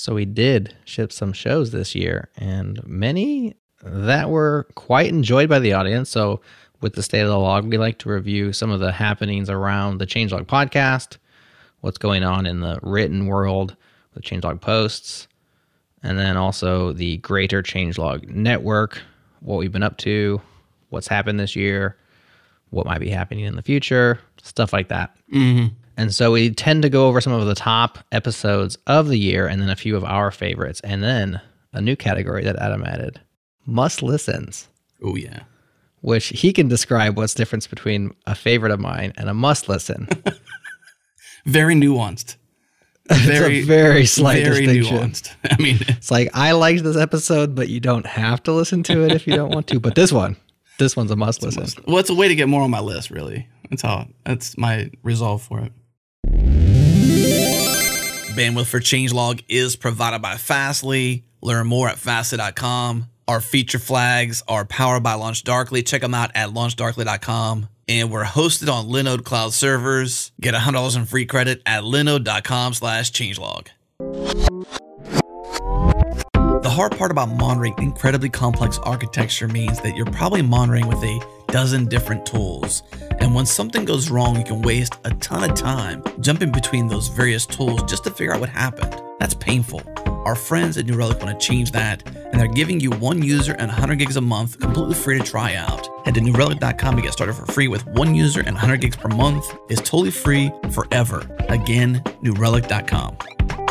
So we did ship some shows this year, and many that were quite enjoyed by the audience. So with the state of the log, we like to review some of the happenings around the Changelog podcast, what's going on in the written world with Changelog posts, and then also the greater Changelog network, what we've been up to, what's happened this year, what might be happening in the future, stuff like that. Mm-hmm. And so we tend to go over some of the top episodes of the year and then a few of our favorites. And then a new category that Adam added must listens, Oh yeah. which he can describe what's the difference between a favorite of mine and a must listen. Very nuanced. Very, it's a very slight very distinction. nuanced. I mean, It's like I liked this episode, but you don't have to listen to it if you don't want to. But this one, this one's a must listen. well, it's a way to get more on my list. Really, that's how. That's my resolve for it. Bandwidth for Changelog is provided by Fastly. Learn more at fastly.com. Our feature flags are powered by LaunchDarkly. Check them out at launchdarkly.com. And we're hosted on Linode cloud servers. Get $100 in free credit at linode.com slash changelog. The hard part about monitoring incredibly complex architecture means that you're probably monitoring with a dozen different tools. And when something goes wrong, you can waste a ton of time jumping between those various tools just to figure out what happened. That's painful. Our friends at New Relic want to change that, and they're giving you one user and 100 gigs a month completely free to try out. Head to newrelic.com to get started for free with one user and 100 gigs per month. It's totally free forever. Again, newrelic.com.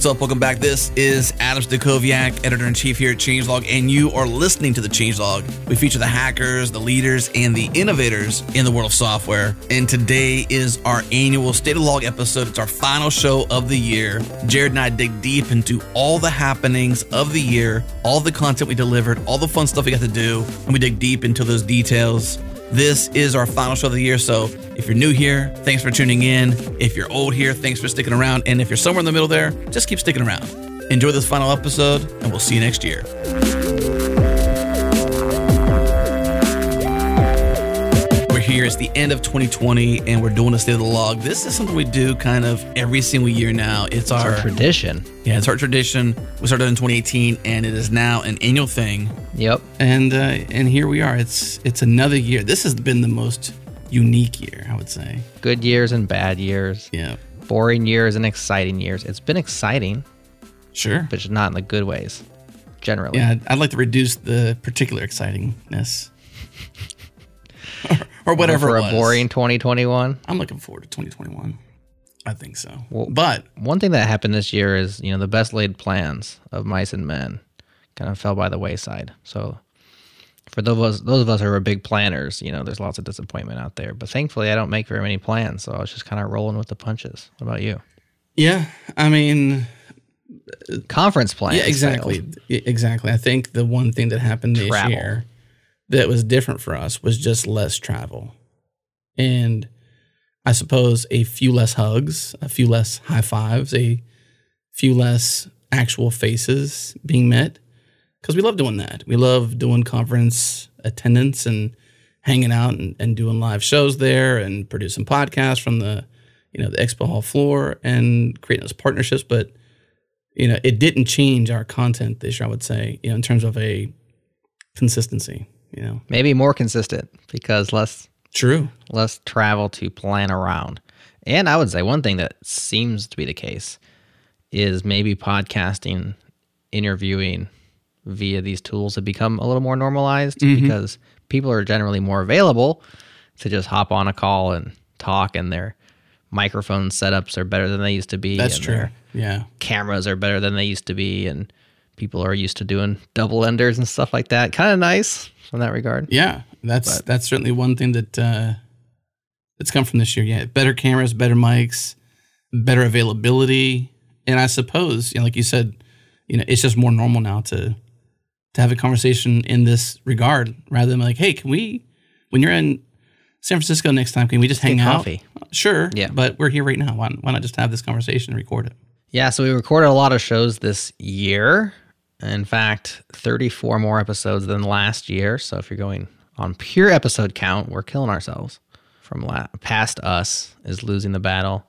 What's up? Welcome back. This is Adam Stacoviak, editor in chief here at Changelog, and you are listening to the Changelog. We feature the hackers, the leaders, and the innovators in the world of software. And today is our annual State of Log episode. It's our final show of the year. Jerod and I dig deep into all the happenings of the year, all the content we delivered, all the fun stuff we got to do, and we dig deep into those details. This is our final show of the year. So if you're new here, thanks for tuning in. If you're old here, thanks for sticking around. And if you're somewhere in the middle there, just keep sticking around. Enjoy this final episode, and we'll see you next year. It's the end of 2020, and we're doing a state of the log. This is something we do kind of every single year now. It's It's our our tradition. yeah, it's our tradition. We started in 2018, and it is now an annual thing Yep. and uh, and here we are. It's it's another year. This has been the most unique year, I would say. Good years and bad years, Yeah, boring years and exciting years. It's been exciting, sure. but just not in the good ways, generally. Yeah, I'd, I'd like to reduce the particular excitingness, or, or whatever For it a boring 2021. I'm looking forward to 2021. I think so. Well- but One thing that happened this year is, you know, the best laid plans of mice and men kind of fell by the wayside. So for those of us, those of us who are big planners, you know, there's lots of disappointment out there. But thankfully, I don't make very many plans, so I was just kind of rolling with the punches. What about you? yeah, I mean, Conference plans. yeah, exactly, failed. Exactly. I think the one thing that happened this Travel. year that was different for us was just less travel, and I suppose a few less hugs, a few less high fives, a few less actual faces being met. Because we love doing that. We love doing conference attendance and hanging out and, and doing live shows there and producing podcasts from the, you know, the expo hall floor and creating those partnerships. But, you know, it didn't change our content this year, I would say, you know, in terms of a consistency, you know. Maybe more consistent because less True. less travel to plan around. And I would say one thing that seems to be the case is maybe podcasting, interviewing via these tools have become a little more normalized mm-hmm. because people are generally more available to just hop on a call and talk and their microphone setups are better than they used to be. That's true. Yeah. Cameras are better than they used to be and people are used to doing double enders and stuff like that. Kind of nice from that regard. Yeah, that's that's certainly one thing that uh, that's come from this year. Yeah, better cameras, better mics, better availability, and I suppose, you know, like you said, you know, it's just more normal now to to have a conversation in this regard rather than like, hey, can we, when you're in San Francisco next time, can we just hang get out? coffee. Sure. Yeah. but we're here right now. Why, why not just have this conversation and record it? Yeah, so we recorded a lot of shows this year, In fact, 34 more episodes than last year. So if you're going on pure episode count, we're killing ourselves. From la- past us is losing the battle.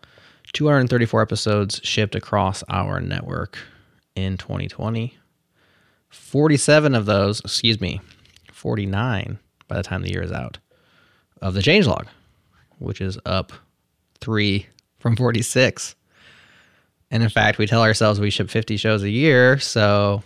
234 episodes shipped across our network in 2020. 47 of those, excuse me, 49 by the time the year is out of the changelog, which is up three from 46. And in fact, we tell ourselves we ship 50 shows a year, so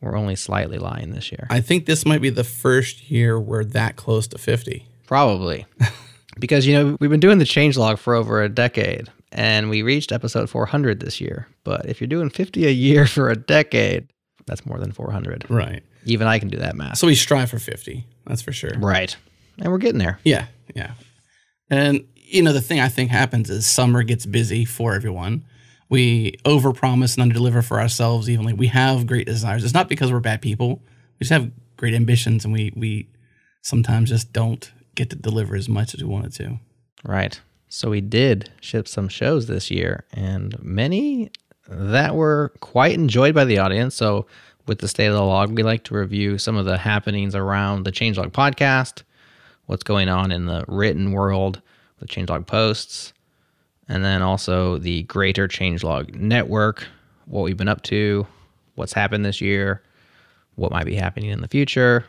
we're only slightly lying this year. I think this might be the first year we're that close to 50. Probably. because, you know, we've been doing the changelog for over a decade and we reached episode 400 this year. But if you're doing 50 a year for a decade, that's more than 400. Right. Even I can do that math. So we strive for 50. That's for sure. Right. And we're getting there. Yeah. Yeah. And, you know, the thing I think happens is summer gets busy for everyone. We overpromise and underdeliver for ourselves evenly. We have great desires. It's not because we're bad people. We just have great ambitions and we we sometimes just don't get to deliver as much as we wanted to. Right. So we did ship some shows this year and many that were quite enjoyed by the audience. So with the state of the log, we like to review some of the happenings around the Changelog podcast, what's going on in the written world, the Changelog posts, and then also the greater changelog network, what we've been up to, what's happened this year, what might be happening in the future,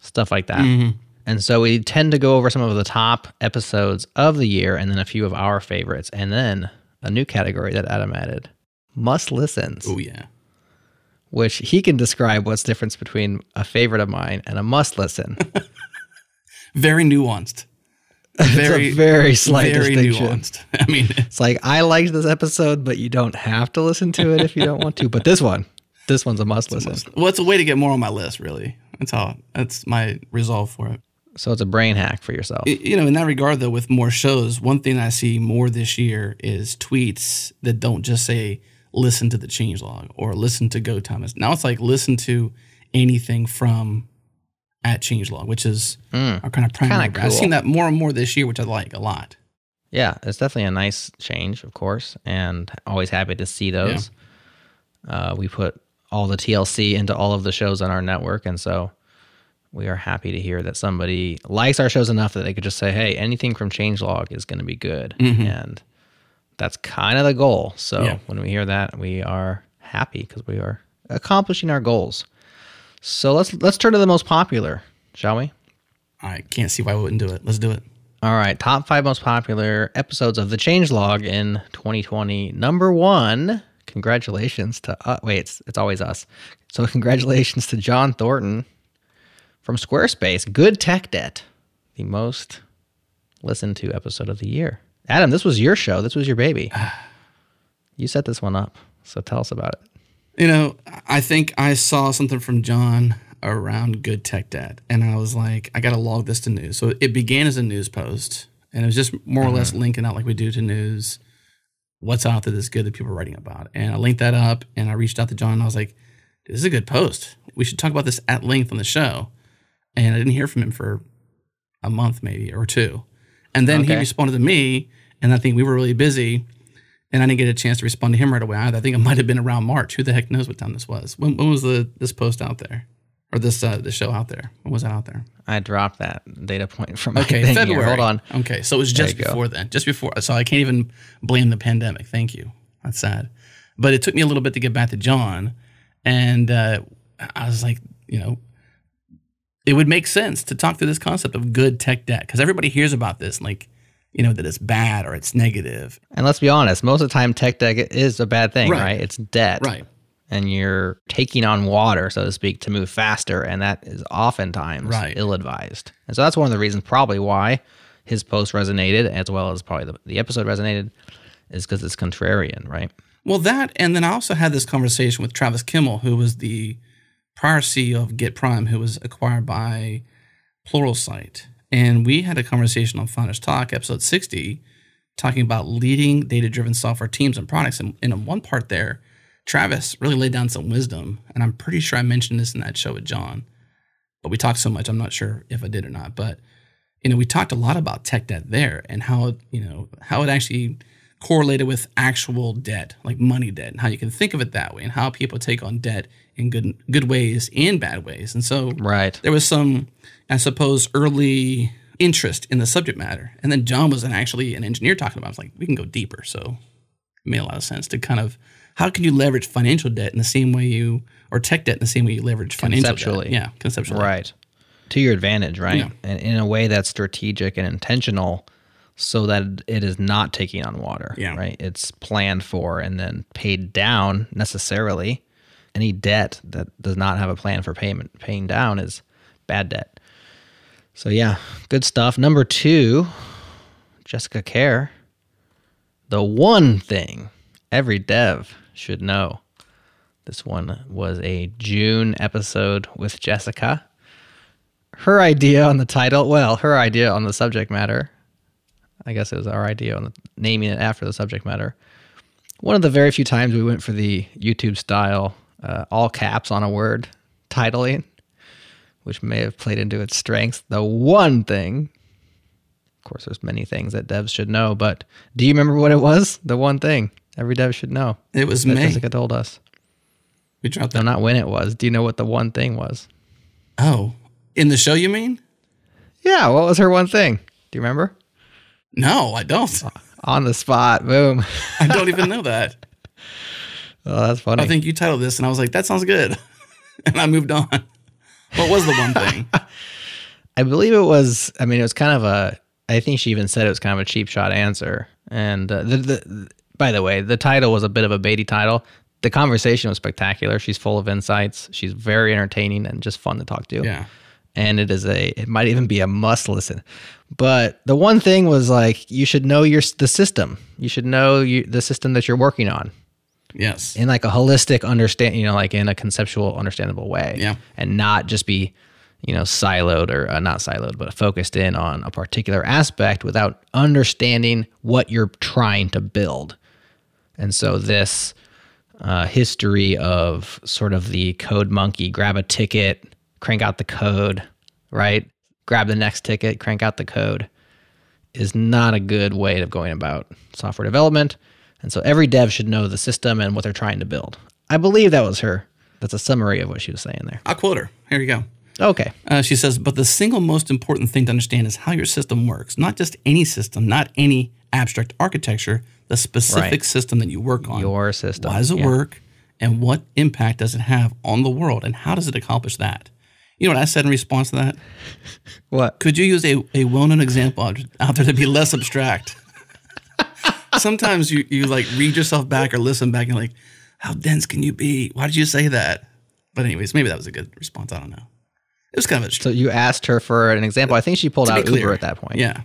stuff like that. Mm-hmm. And so we tend to go over some of the top episodes of the year and then a few of our favorites. And then a new category that Adam added must listens. Oh, yeah. Which he can describe what's difference between a favorite of mine and a must listen. Very nuanced very, it's a very slight very distinction. Nuanced. I mean, it's like I liked this episode, but you don't have to listen to it if you don't want to. But this one, this one's a must listen. Must, well, it's a way to get more on my list. Really, that's all. That's my resolve for it. So it's a brain hack for yourself. You know, in that regard, though, with more shows, one thing I see more this year is tweets that don't just say "listen to the change log" or "listen to Go Time." Now it's like listen to anything from at changelog, which is mm, our kind of primary. Cool. I've seen that more and more this year, which I like a lot. Yeah, it's definitely a nice change, of course, and always happy to see those. Yeah. Uh, we put all the TLC into all of the shows on our network, and so we are happy to hear that somebody likes our shows enough that they could just say, "Hey, anything from Changelog is going to be good," mm-hmm. and that's kind of the goal. So yeah. when we hear that, we are happy because we are accomplishing our goals. So let's let's turn to the most popular, shall we? I can't see why we wouldn't do it. Let's do it. All right, top five most popular episodes of the Changelog in 2020. Number one, congratulations to uh, wait, it's it's always us. So congratulations to John Thornton from Squarespace. Good Tech Debt, the most listened to episode of the year. Adam, this was your show. This was your baby. you set this one up, so tell us about it. You know, I think I saw something from John around Good Tech Debt, and I was like, I got to log this to news. So it began as a news post, and it was just more mm-hmm. or less linking out like we do to news. What's out there that's good that people are writing about? And I linked that up, and I reached out to John, and I was like, this is a good post. We should talk about this at length on the show. And I didn't hear from him for a month, maybe or two. And then okay. he responded to me, and I think we were really busy and I didn't get a chance to respond to him right away either. I think it might have been around March. Who the heck knows what time this was? When, when was the this post out there, or this uh, the show out there? When was that out there? I dropped that data point from okay February. Here. Hold on. Okay, so it was just before go. then, just before. So I can't even blame the pandemic. Thank you. That's sad, but it took me a little bit to get back to John, and uh, I was like, you know, it would make sense to talk to this concept of good tech debt because everybody hears about this like you know, that it's bad or it's negative. And let's be honest, most of the time tech debt is a bad thing, right? right? It's debt. Right. And you're taking on water, so to speak, to move faster. And that is oftentimes right. ill advised. And so that's one of the reasons, probably, why his post resonated, as well as probably the, the episode resonated, is because it's contrarian, right? Well, that, and then I also had this conversation with Travis Kimmel, who was the prior CEO of GitPrime, who was acquired by Pluralsight. And we had a conversation on Founders Talk, episode 60, talking about leading data driven software teams and products. And in one part there, Travis really laid down some wisdom. And I'm pretty sure I mentioned this in that show with John. But we talked so much, I'm not sure if I did or not. But, you know, we talked a lot about tech debt there and how, you know, how it actually correlated with actual debt, like money debt, and how you can think of it that way, and how people take on debt in good good ways and bad ways. And so, Right. there was some, I suppose, early interest in the subject matter. And then John was an, actually an engineer talking about. it. I was like, we can go deeper. So it made a lot of sense to kind of how can you leverage financial debt in the same way you or tech debt in the same way you leverage financial debt. Conceptually. debt. Yeah, conceptually. Right. To your advantage, right? Yeah. And in a way that's strategic and intentional so that it is not taking on water. Yeah. Right. It's planned for and then paid down necessarily. Any debt that does not have a plan for payment paying down is bad debt. So yeah, good stuff. Number two, Jessica Kerr. The one thing every dev should know. This one was a June episode with Jessica. Her idea on the title, well, her idea on the subject matter. I guess it was our idea on the, naming it after the subject matter. One of the very few times we went for the YouTube style, uh, all caps on a word titling, which may have played into its strengths. The one thing, of course, there's many things that devs should know, but do you remember what it was? The one thing every dev should know. It was That May. Jessica told us. We dropped that. No, not when it was. Do you know what the one thing was? Oh, in the show, you mean? Yeah, what was her one thing? Do you remember? No, I don't. On the spot, boom. I don't even know that. Oh, that's funny. I think you titled this, and I was like, that sounds good. and I moved on. What was the one thing? I believe it was. I mean, it was kind of a. I think she even said it was kind of a cheap shot answer. And uh, the, the by the way, the title was a bit of a baity title. The conversation was spectacular. She's full of insights. She's very entertaining and just fun to talk to. yeah. and it is a it might even be a must listen but the one thing was like you should know your the system you should know you, the system that you're working on Yes. in like a holistic understand you know like in a conceptual understandable way Yeah. and not just be you know siloed or uh, not siloed but focused in on a particular aspect without understanding what you're trying to build and so this uh, history of sort of the code monkey grab a ticket crank out the code right grab the next ticket crank out the code is not a good way of going about software development and so every dev should know the system and what they're trying to build i believe that was her that's a summary of what she was saying there I'll quote her. Here you go. okay Uh, she says, but the single most important thing to understand is how your system works. Not just any system, not any abstract architecture, the specific Right. system that you work on. your system Why does it Yeah. work? And what impact does it have on the world? And how does it accomplish that? You know what I said in response to that? what Could you use a, a well known example out out there to be less abstract? Sometimes you, you like read yourself back or listen back and like, how dense can you be? Why did you say that? But, anyways, maybe that was a good response. I don't know. It was kind of a so you asked her for an example i think she pulled out uber at that point Yeah.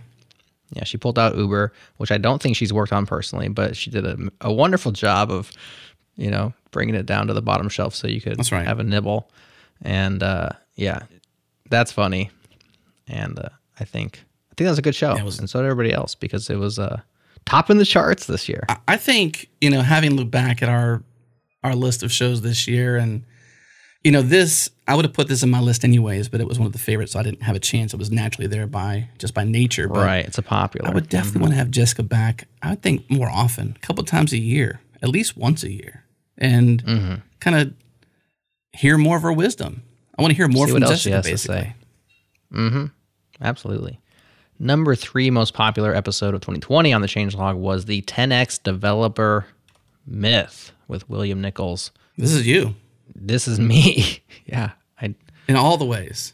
Yeah, she pulled out Uber, which I don't think she's worked on personally, but she did a, a wonderful job of, you know, bringing it down to the bottom shelf so you could right. have a nibble. And uh, yeah, that's funny. And uh, I think I think that was a good show, it was- and so did everybody else because it was uh, top in the charts this year. I- think you know, having looked back at our our list of shows this year, and you know, this I would have put this in my list anyways, but it was one of the favorites, so I didn't have a chance. It was naturally there by just by nature. But right, it's a popular. I would definitely want to have Jessica back. I would think more often, a couple times a year, at least once a year, and Mm-hmm. kind of hear more of her wisdom. I want to hear more See from what else she Jessica. Basically, say. Absolutely. Number three most popular episode of 2020 on the changelog was the 10x developer myth with William Nichols. this is you this is me. yeah, I in all the ways.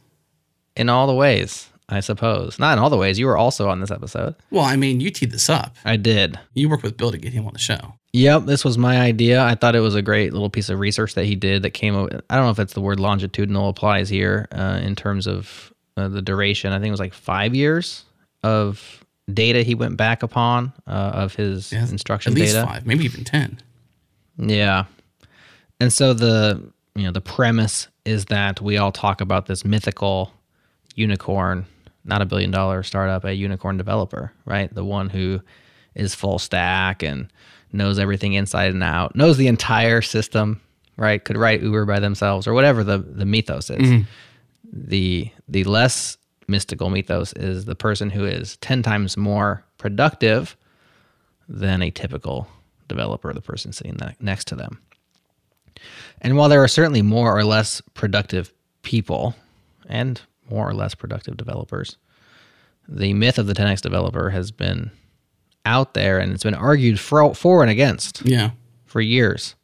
in all the ways, I suppose. Not in all the ways. You were also on this episode. Well, I mean, you teed this up. I did. You worked with Bill to get him on the show. Yep, this was my idea. I thought it was a great little piece of research that he did that came. I don't know if it's the word longitudinal applies here uh, in terms of uh, the duration. I think it was like five years of data he went back upon uh, of his Yeah, instruction At least data. five, maybe even ten. Yeah. And so the you know the premise is that we all talk about this mythical unicorn, not a billion dollar startup, a unicorn developer, right? The one who is full stack and knows everything inside and out, knows the entire system, right? Could write Uber by themselves or whatever the the mythos is. The the less mystical mythos is the person who is 10 times more productive than a typical developer, the person sitting next to them. And while there are certainly more or less productive people and more or less productive developers, the myth of the 10x developer has been out there and it's been argued for, for and against Yeah. for years.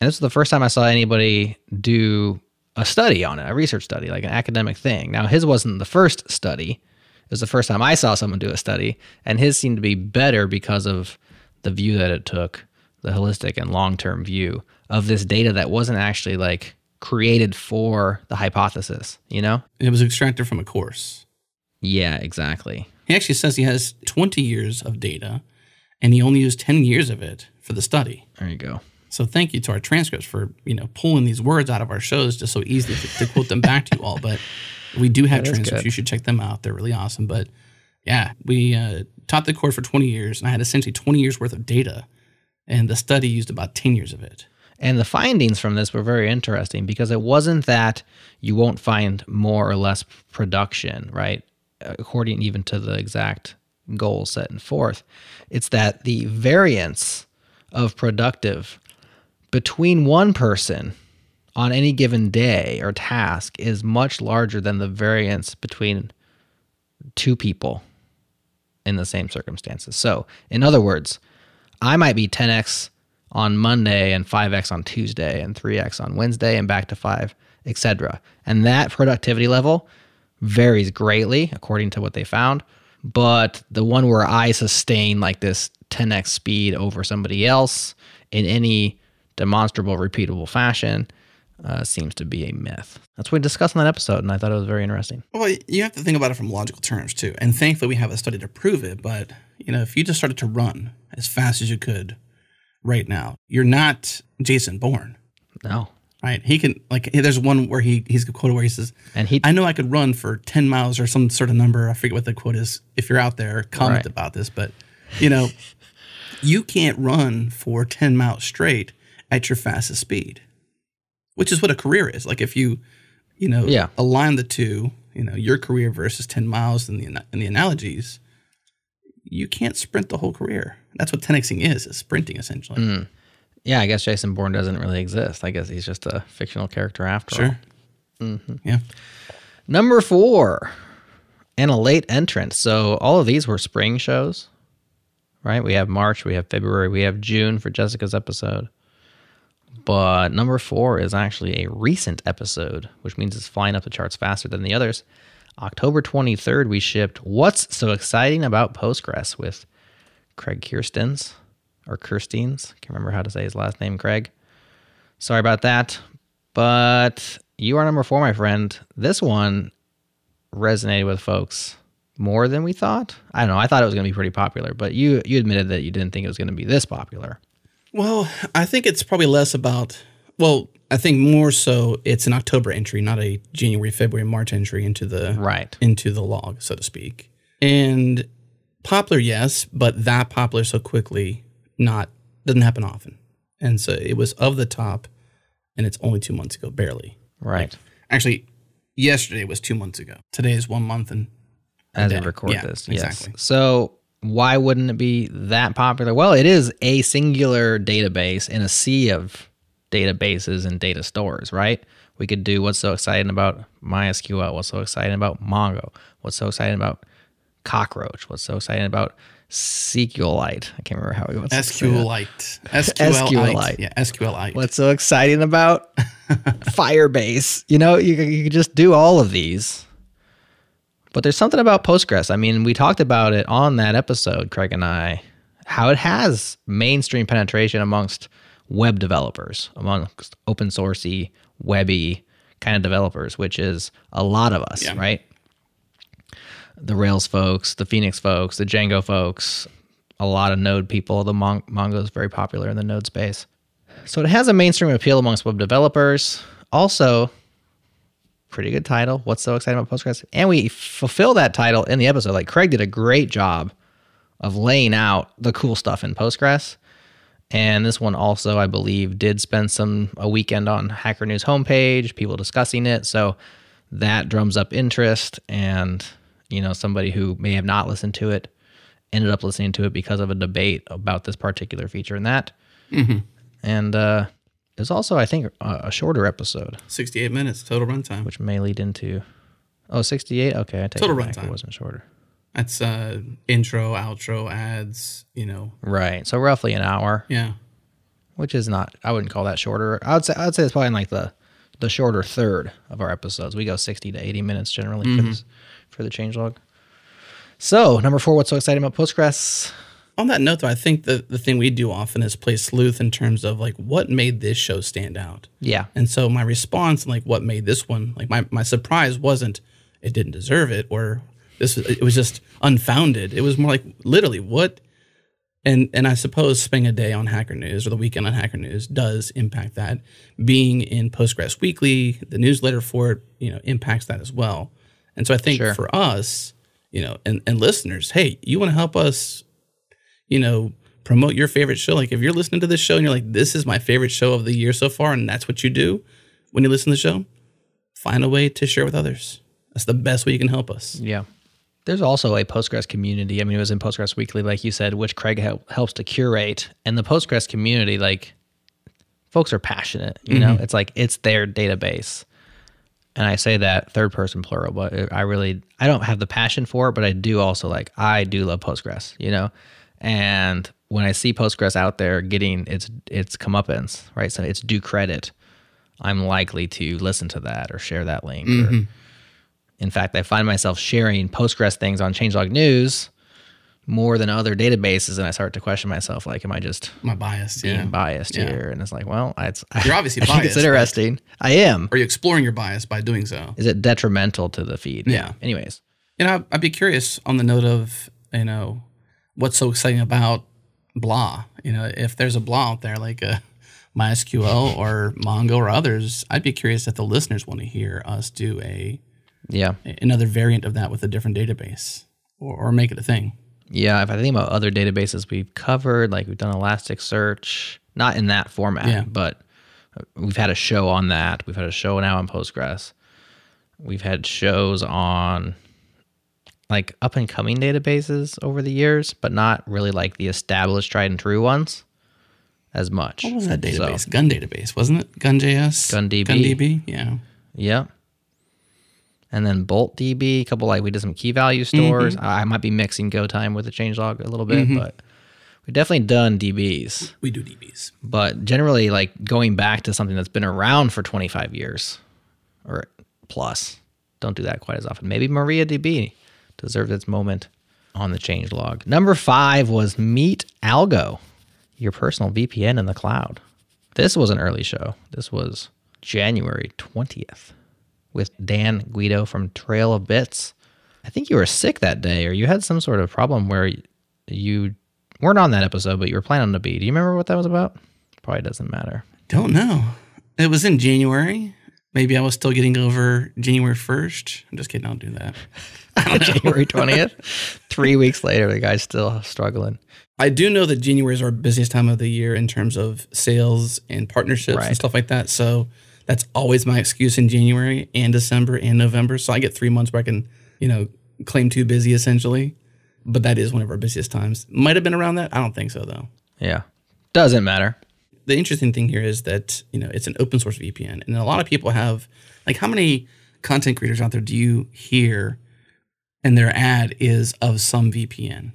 And this is the first time I saw anybody do a study on it, a research study, like an academic thing. Now, his wasn't the first study. It was the first time I saw someone do a study, and his seemed to be better because of the view that it took, the holistic and long term view of this data that wasn't actually like created for the hypothesis, you know? It was extracted from a course. Yeah, exactly. He actually says he has 20 years of data and he only used 10 years of it for the study. There you go. So thank you to our transcripts for, you know, pulling these words out of our shows just so easily to, to quote them back to you all. But we do have That transcripts. You should check them out. They're really awesome. But yeah, we uh, taught the course for 20 years and I had essentially 20 years worth of data and the study used about 10 years of it. And the findings from this were very interesting because it wasn't that you won't find more or less production, right? According even to the exact goals set and forth. It's that the variance of productive between one person on any given day or task is much larger than the variance between two people in the same circumstances. So, in other words, I might be 10x on Monday and 5x on Tuesday and 3x on Wednesday and back to 5, etc. And that productivity level varies greatly according to what they found, but the one where I sustain like this 10x speed over somebody else in any demonstrable repeatable fashion uh, seems to be a myth. That's what we discussed in that episode and I thought it was very interesting. Well, you have to think about it from logical terms too. And thankfully, we have a study to prove it. But you know, if you just started to run as fast as you could right now, you're not Jason Bourne, No. right? He can like. There's one where he he's a quote where he says, And he "I know I could run for ten miles or some sort of number. I forget what the quote is. If you're out there, comment Right. about this. But you know, you can't run for ten miles straight at your fastest speed, which is what a career is. Like if you, you know, Yeah. align the two, you know, your career versus ten miles in the in the analogies, you can't sprint the whole career. That's what 10xing is, is sprinting essentially. Mm. Yeah, I guess Jason Bourne doesn't really exist. I guess he's just a fictional character after all. Mm-hmm. Yeah. Number four, and a late entrant. So all of these were spring shows, right? We have March, we have February, we have June for Jessica's episode. But number four is actually a recent episode, which means it's flying up the charts faster than the others. October 23rd, we shipped What's So Exciting About Postgres with Craig Kerstiens or Kerstiens. Can't remember how to say his last name, Craig. Sorry about that. But you are number four, my friend. This one resonated with folks more than we thought. I don't know. I thought it was going to be pretty popular, but you you admitted that you didn't think it was going to be this popular. Well, I think it's probably less about. Well, I think more so it's an October entry, not a January, February, March entry into the Right. into the log, so to speak. And popular, yes, but that popular so quickly, not doesn't happen often. And so it was of the top, and it's only two months ago, barely. Right. Actually, yesterday was two months ago. Today is one month and As we record Yeah, this. Yes. exactly. So why wouldn't it be that popular? Well, it is a singular database in a sea of databases and data stores, right? We could do what's so exciting about MySQL, what's so exciting about Mongo, what's so exciting about Cockroach, what's so exciting about SQLite. I can't remember how it was. SQLite, SQLite, SQLite. yeah, SQLite. What's so exciting about Firebase? You know, you, you could just do all of these. But there's something about Postgres. I mean, we talked about it on that episode, Craig and I, how it has mainstream penetration amongst web developers, amongst open sourcey, webby kind of developers, which is a lot of us, Yeah. right? The Rails folks, the Phoenix folks, the Django folks, a lot of Node people. The Mon- Mongo is very popular in the Node space. So it has a mainstream appeal amongst web developers. Also, pretty good title. What's so exciting about Postgres? And we fulfill that title in the episode. Like Craig did a great job of laying out the cool stuff in Postgres. And this one also, I believe, did spend some a weekend on Hacker News homepage, people discussing it. So that drums up interest and you know, somebody who may have not listened to it ended up listening to it because of a debate about this particular feature and that. Mm-hmm. And uh, it was also, I think, a, a shorter episode, 68 minutes total runtime. which may lead into. Oh, 68? Okay, I take Total it back. runtime. It wasn't shorter. That's uh, intro, outro, ads. You know, Right. So roughly an hour, yeah. which is not, I wouldn't call that shorter. I would say, I would say it's probably in like the, the shorter third of our episodes. We go 60 to 80 minutes generally for, this, for the changelog. So, number four, what's so exciting about Postgres? On that note, though, I think the the thing we do often is play sleuth in terms of like what made this show stand out. Yeah. And so my response, like what made this one, like my, my surprise wasn't it didn't deserve it or this was, it was just unfounded. It was more like literally what and and I suppose spending a day on Hacker News or the weekend on Hacker News does impact that. Being in Postgres Weekly, the newsletter for it, you know, impacts that as well. And so I think Sure. for us, you know, and, and listeners, hey, you want to help us, you know, promote your favorite show. Like if you're listening to this show and you're like, this is my favorite show of the year so far, and that's what you do when you listen to the show, find a way to share with others. That's the best way you can help us. Yeah. There's also a Postgres community. I mean, it was in Postgres Weekly, like you said, which Craig hel- helps to curate. And the Postgres community, like, folks are passionate. You know, mm-hmm. it's like it's their database. And I say that third person plural, but uh, I really I don't have the passion for it, but I do also like I do love Postgres. You know, and when I see Postgres out there getting its its comeuppance, right? So it's due credit. I'm likely to listen to that or share that link. Or, mm-hmm. in fact, I find myself sharing Postgres things on Changelog News more than other databases, and I start to question myself, like, am I just My bias. being Yeah. biased Yeah. here? And it's like, well, it's You're obviously I biased, it's interesting. I am. Are you're exploring your bias by doing so. Is it detrimental to the feed? Yeah. Anyways, You know, I'd be curious on the note of, you know, what's so exciting about blah. You know, if there's a blah out there like a MySQL or Mongo or others, I'd be curious if the listeners want to hear us do a yeah, another variant of that with a different database or, or make it a thing. yeah. If I think about other databases we've covered, like we've done Elasticsearch, not in that format, Yeah. but uh, we've had a show on that. We've had a show now on Postgres. We've had shows on like up and coming databases over the years, but not really like the established tried and true ones as much. What was that So- database? Gun database, wasn't it? GunJS? GunDB. GunDB, yeah. Yeah. And then Bolt DB, a couple like we did some key value mm-hmm. stores. I I might be mixing GoTime with the changelog a little bit, mm-hmm. but we've definitely done DBs. We do DBs. But generally, like going back to something that's been around for 25 years or plus, don't do that quite as often. Maybe MariaDB deserves its moment on the changelog. Number five was Meet Algo, your personal VPN in the cloud. This was an early show. This was January 20th with Dan Guido from Trail of Bits. I think you were sick that day, or you had some sort of problem where you weren't on that episode, but you were planning to be. Do you remember what that was about? Probably doesn't matter. Don't know. It was in January. Maybe I was still getting over January 1st. I'm just kidding. I'll do that. January 20th. Three weeks later, the guy's still struggling. I do know that January is our busiest time of the year in terms of sales and partnerships Right. and stuff like that. So that's always my excuse in January and December and November. So I get three months where I can, you know, claim too busy essentially. But that is one of our busiest times. Might have been around that. I don't think so though. Yeah. Doesn't matter. The interesting thing here is that you know it's an open source VPN, and a lot of people have like how many content creators out there do you hear, and their ad is of some VPN?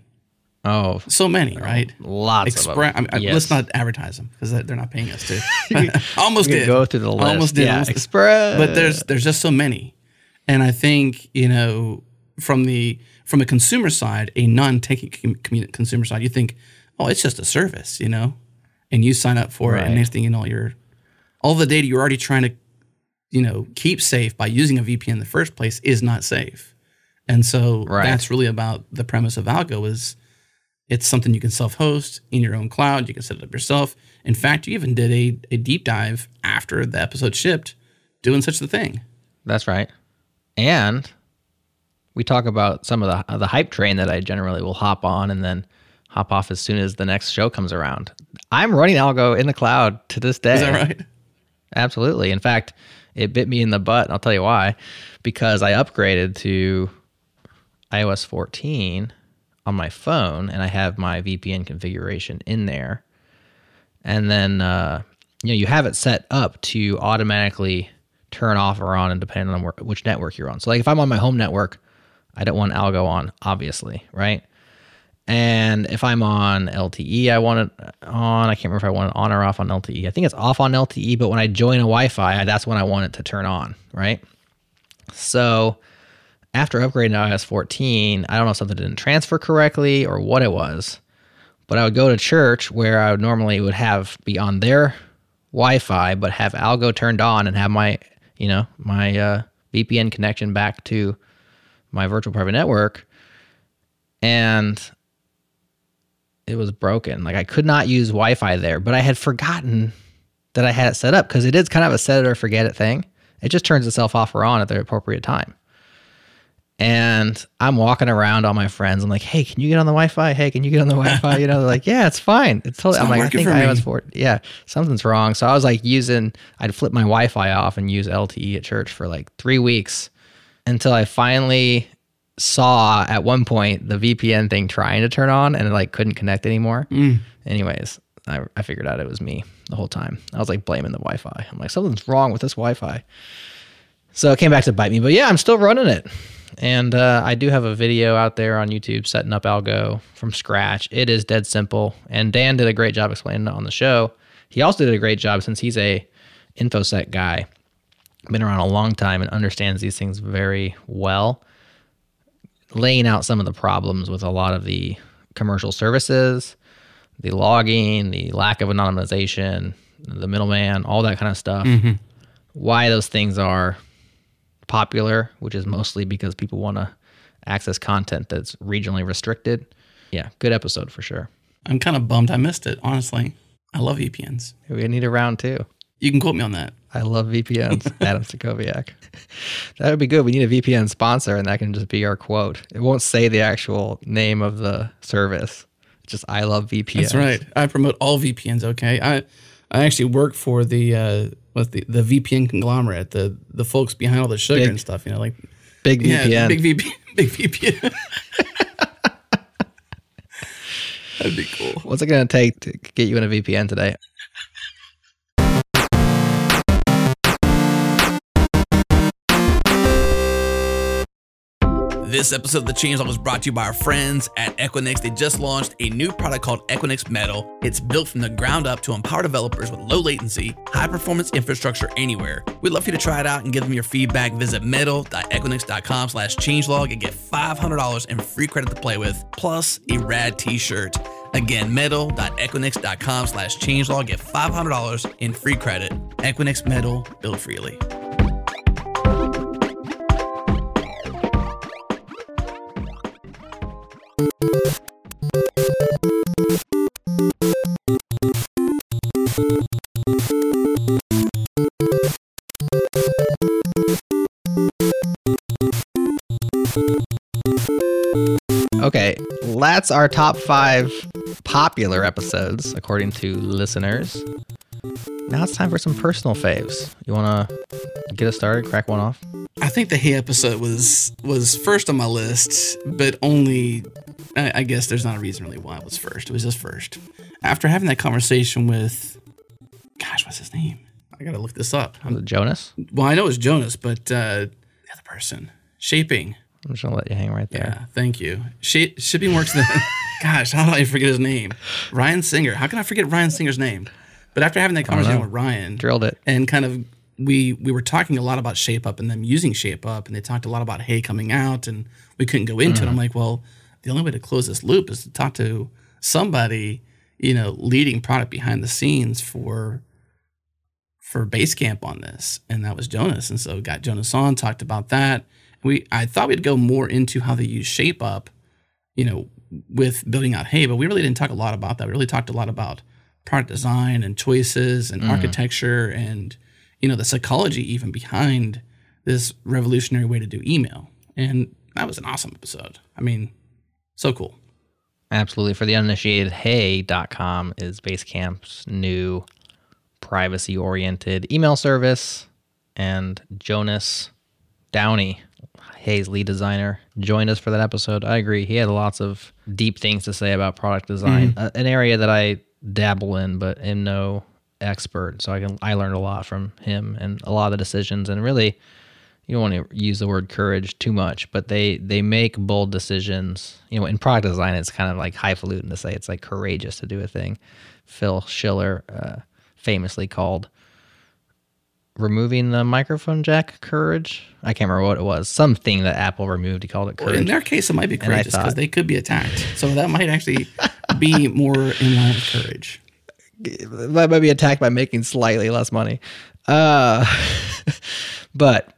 Oh, So many, oh, right? lots of Express. I mean, Yes. Let's not advertise them because they're not paying us to. almost did. go through the list. Almost did. Yeah, almost did. Express. But there's there's just so many, and I think you know from the from a consumer side, a com- consumer side, you think, oh, it's just a service, you know, and you sign up for it, and Right. next thing you know, you're all the data you're already trying to, you know, keep safe by using a VPN in the first place is not safe, and so Right. that's really about the premise of Algo is. It's something you can self-host in your own cloud. You can set it up yourself. In fact, you even did a, a deep dive after the episode shipped, doing such a thing. That's right. And we talk about some of the the hype train that I generally will hop on and then hop off as soon as the next show comes around. I'm running Algo in the cloud to this day. Is that right? Absolutely. In fact, it bit me in the butt. and I'll tell you why. Because I upgraded to iOS 14 on my phone and I have my VPN configuration in there. And then uh, you know you have it set up to automatically turn off or on and depending on where, which network you're on. So like if I'm on my home network, I don't want algo on, obviously, right? And if I'm on LTE, I want it on. I can't remember if I want it on or off on LTE. I think it's off on LTE, but when I join a Wi-Fi, that's when I want it to turn on, right? So after upgrading to iOS 14, I don't know if something didn't transfer correctly or what it was, but I would go to church where I would normally would have be on their Wi-Fi, but have Algo turned on and have my, you know, my uh, VPN connection back to my virtual private network, and it was broken. Like I could not use Wi-Fi there, but I had forgotten that I had it set up because it is kind of a set it or forget it thing. It just turns itself off or on at the appropriate time. And I'm walking around all my friends. I'm like, hey, can you get on the Wi-Fi? Hey, can you get on the Wi-Fi? You know, they're like, yeah, it's fine. It's totally. It's I'm like, I think iOS 4. Yeah, something's wrong. So I was like using. I'd flip my Wi-Fi off and use LTE at church for like three weeks until I finally saw at one point the VPN thing trying to turn on and it like couldn't connect anymore. Anyways, I, I figured out it was me the whole time. I was like blaming the Wi-Fi. I'm like something's wrong with this Wi-Fi. So it came back to bite me, but yeah, I'm still running it. And uh, I do have a video out there on YouTube setting up Algo from scratch. It is dead simple, and Dan did a great job explaining it on the show. He also did a great job since he's a infosec guy, been around a long time and understands these things very well. Laying out some of the problems with a lot of the commercial services, the logging, the lack of anonymization, the middleman, all that kind of stuff. Mm-hmm. Why those things are popular, which is mostly because people want to access content that's regionally restricted. Yeah, good episode for sure. I'm kind of bummed I missed it, honestly. I love VPNs. We need a round two. You can quote me on that. I love VPNs, Adam Stacoviak. That would be good. We need a VPN sponsor, and that can just be our quote. It won't say the actual name of the service. It's just I love VPNs. That's right. I promote all VPNs. Okay. I I actually work for the uh, what's the the VPN conglomerate, the the folks behind all the sugar Big and stuff. You know, like Big yeah, VPN. big VPN, big VPN. That'd be cool. What's it going to take to get you in a VPN today? This episode of the Changelog was brought to you by our friends at Equinix. They just launched a new product called Equinix Metal. It's built from the ground up to empower developers with low latency, high performance infrastructure anywhere. We'd love for you to try it out and give them your feedback. Visit metal.equinix.com slash changelog and get $500 in free credit to play with, plus a rad t-shirt. Again, metal.equinix.com slash changelog. Get $500 in free credit. Equinix Metal, build freely. Okay, that's our top five popular episodes, according to listeners. Now it's time for some personal faves. You want to get us started? Crack one off? I think the Hey episode was was first on my list, but only I, I guess there's not a reason really why it was first. It was just first. After having that conversation with, gosh, what's his name? I gotta look this up. Was it Jonas? Well, I know it's Jonas, but uh, the other person, shaping. I'm just to let you hang right there. Yeah, thank you. Shape, shipping works. The, gosh, how do I forget his name? Ryan Singer. How can I forget Ryan Singer's name? But after having that conversation with Ryan, Drilled it. and kind of we we were talking a lot about shape up and them using shape up and they talked a lot about Hey coming out and we couldn't go into it mm. i'm like well the only way to close this loop is to talk to somebody you know leading product behind the scenes for for basecamp on this and that was jonas and so got jonas on talked about that we i thought we'd go more into how they use shape up you know with building out Hey but we really didn't talk a lot about that. We really talked a lot about product design and choices and mm. architecture and you know the psychology even behind this revolutionary way to do email. And that was an awesome episode. I mean so cool. Absolutely. For the uninitiated, hey.com is Basecamp's new privacy oriented email service. And Jonas Downey Hey's lead designer, joined us for that episode. I agree. He had lots of deep things to say about product design, uh, an area that I dabble in, but am no expert. So I can I learned a lot from him and a lot of the decisions. And really, you don't want to use the word courage too much, but they they make bold decisions. You know, in product design, it's kind of like highfalutin to say it's like courageous to do a thing. Phil Schiller uh, famously called removing the microphone jack courage. I can't remember what it was. Something that Apple removed. He called it Well, in their case, it might be courageous because they could be attacked. So that might actually be more in line with courage. that might be attacked by making slightly less money. Uh, but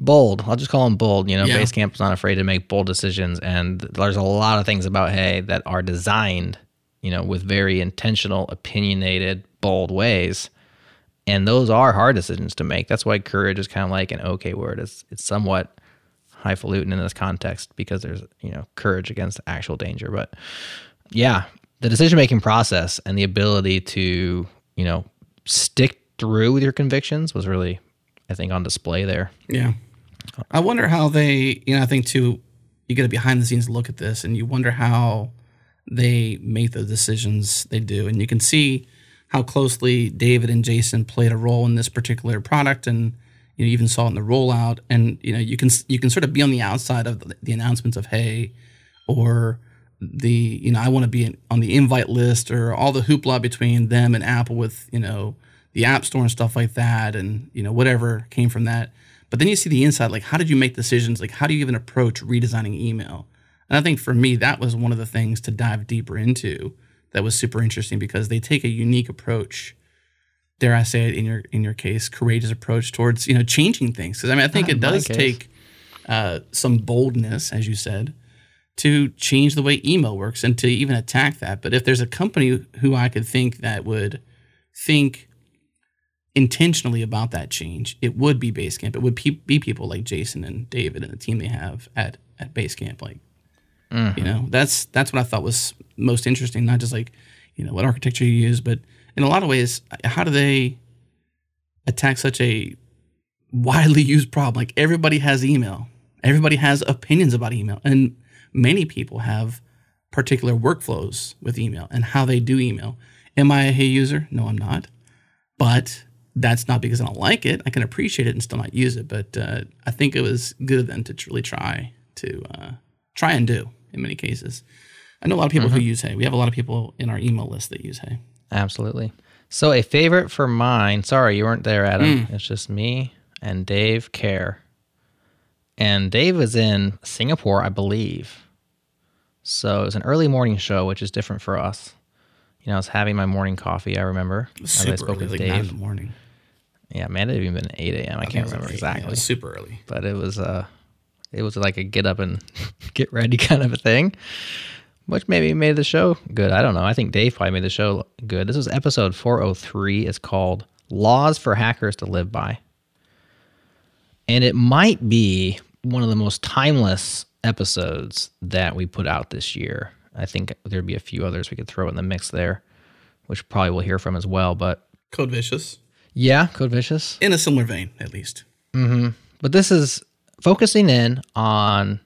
bold. I'll just call them bold. You know, Yeah. Basecamp's not afraid to make bold decisions, and there's a lot of things about Hey that are designed, you know, with very intentional, opinionated, bold ways. And those are hard decisions to make. That's why courage is kind of like an okay word. It's it's somewhat highfalutin in this context because there's you know courage against actual danger. But yeah, the decision making process and the ability to you know stick through with your convictions was really, I think, on display there. Yeah. I wonder how they, you know, I think too, you get a behind the scenes look at this and you wonder how they make the decisions they do. And you can see how closely David and Jason played a role in this particular product. And you, know, even saw it in the rollout. And, you know, you can, you can sort of be on the outside of the, the announcements of, hey, or the, you know, I want to be on the invite list or all the hoopla between them and Apple with, you know, the App Store and stuff like that, and you know whatever came from that. But then you see the inside, like how did you make decisions? Like how do you even approach redesigning email? And I think for me that was one of the things to dive deeper into that was super interesting because they take a unique approach. Dare I say it in your in your case, courageous approach towards you know changing things? Because I mean I think Not it does take uh, some boldness, as you said, to change the way email works and to even attack that. But if there's a company who I could think that would think intentionally about that change, it would be Basecamp. It would pe- be people like Jason and David and the team they have at at Basecamp. Like, you know, that's that's what I thought was most interesting. Not just like, you know, what architecture you use, but in a lot of ways, how do they attack such a widely used problem? Like everybody has email, everybody has opinions about email, and many people have particular workflows with email and how they do email. Am I a Hey user? No, I'm not. But that's not because I don't like it. I can appreciate it and still not use it. But uh, I think it was good of them to really try to uh, try and do in many cases. I know a lot of people who use Hey. We have a lot of people in our email list that use Hey. Absolutely. So a favorite for mine. Sorry, you weren't there, Adam. It's just me and Dave Kerr. And Dave was in Singapore, I believe. So it was an early morning show, which is different for us. You know, I was having my morning coffee. I remember as I Super spoke early, with like nine in the morning. Yeah, man, it had even been eight a.m. I, can't remember like- yeah, it exactly, was super early. but it was uh, it was like a get up and get ready kind of a thing, which maybe made the show good. I don't know. I think Dave probably made the show good. This was episode four hundred three. It's called "Laws for Hackers to Live By," and it might be one of the most timeless episodes that we put out this year. I think there'd be a few others we could throw in the mix there, which probably we'll hear from as well. But Kode Vicious. yeah, Kode Vicious. In a similar vein, at least. Mm-hmm. But this is focusing in on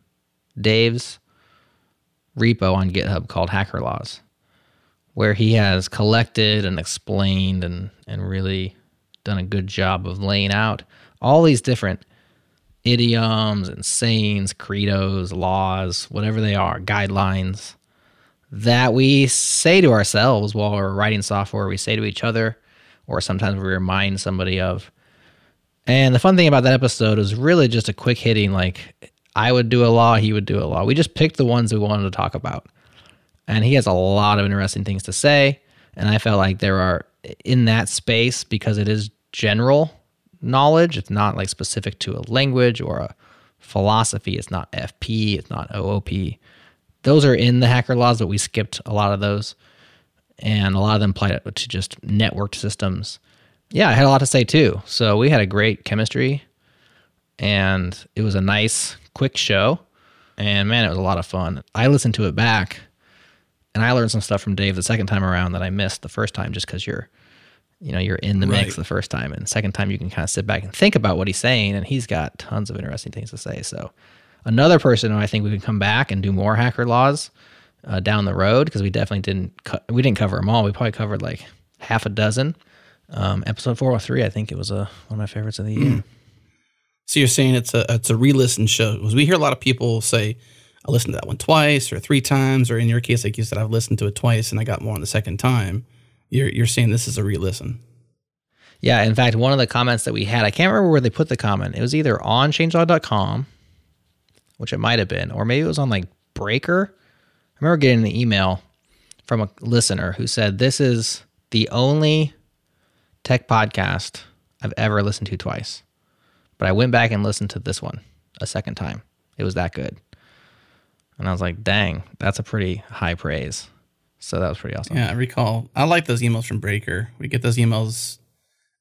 Dave's repo on GitHub called Hacker Laws, where he has collected and explained and, and really done a good job of laying out all these different idioms and sayings, credos, laws, whatever they are, guidelines that we say to ourselves while we're writing software, we say to each other, or sometimes we remind somebody of. And the fun thing about that episode is really just a quick hitting like I would do a law, he would do a law. We just picked the ones we wanted to talk about. And he has a lot of interesting things to say. And I felt like there are in that space because it is general knowledge. It's not like specific to a language or a philosophy. It's not FP, it's not OOP. Those are in the hacker laws, but we skipped a lot of those. And a lot of them apply to just networked systems yeah, I had a lot to say too. So we had a great chemistry and it was a nice, quick show. And man, it was a lot of fun. I listened to it back and I learned some stuff from Dave the second time around that I missed the first time just because you're you know you're in the mix Right. the first time, and the second time you can kind of sit back and think about what he's saying, and he's got tons of interesting things to say. So another person who I think we can come back and do more hacker laws uh, down the road because we definitely didn't co- we didn't cover them all. We probably covered like half a dozen. Um, episode four or three, I think it was uh, one of my favorites of the year. So you're saying it's a it's a re-listen show? Because we hear a lot of people say, "I listened to that one twice or three times," or in your case, like you said, I've listened to it twice and I got more on the second time. You're you're saying this is a re-listen? Yeah, in fact, one of the comments that we had, I can't remember where they put the comment. It was either on changelog.com, which it might have been, or maybe it was on like Breaker. I remember getting an email from a listener who said, This is the only tech podcast I've ever listened to twice. But I went back and listened to this one a second time. It was that good. And I was like, dang, that's a pretty high praise. So that was pretty awesome. Yeah, I recall. I like those emails from Breaker. We get those emails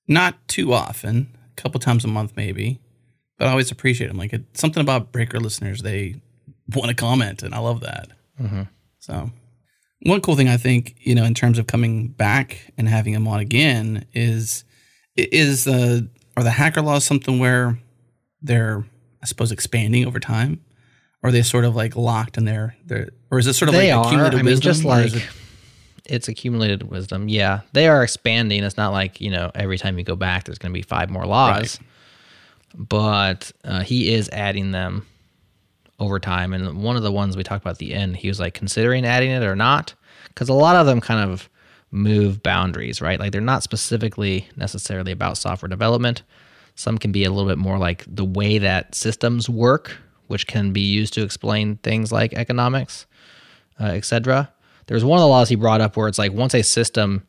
not too often, a couple times a month maybe, but I always appreciate them. Like it, something about Breaker listeners, they want to comment, and I love that. So, one cool thing I think you know in terms of coming back and having them on again is is uh, are the hacker laws something where they're I suppose expanding over time. Or are they sort of like locked in there? They're, or is it sort of they like are. accumulated I mean, wisdom? just like it- it's accumulated wisdom. Yeah, they are expanding. It's not like you know every time you go back, there's going to be five more laws. But uh, he is adding them over time. And one of the ones we talked about at the end, he was like considering adding it or not, because a lot of them kind of move boundaries, right? Like they're not specifically necessarily about software development. Some can be a little bit more like the way that systems work, which can be used to explain things like economics, uh, etc. There's one of the laws he brought up where it's like once a system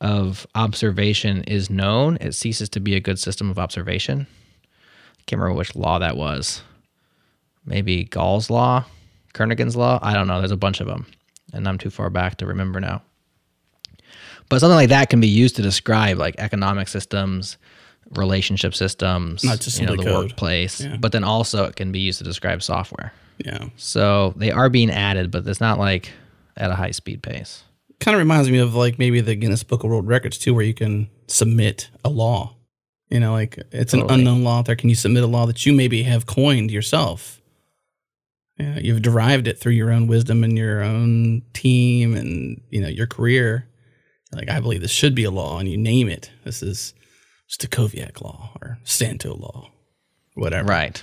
of observation is known, it ceases to be a good system of observation. I can't remember which law that was. Maybe Gall's law, Kernighan's law. I don't know. There's a bunch of them, and I'm too far back to remember now. But something like that can be used to describe like economic systems, relationship systems, Not just you know, the code. workplace. Yeah. But then also it can be used to describe software. yeah. So they are being added, but it's not like at a high speed pace. kind of reminds me of like maybe the Guinness Book of World Records too, where you can submit a law. You know, like it's an unknown law out there. Can you submit a law that you maybe have coined yourself? Yeah, you've derived it through your own wisdom and your own team and you know your career. Like I believe this should be a law, and you name it. This is Stacoviak law or Santo law, whatever. Right.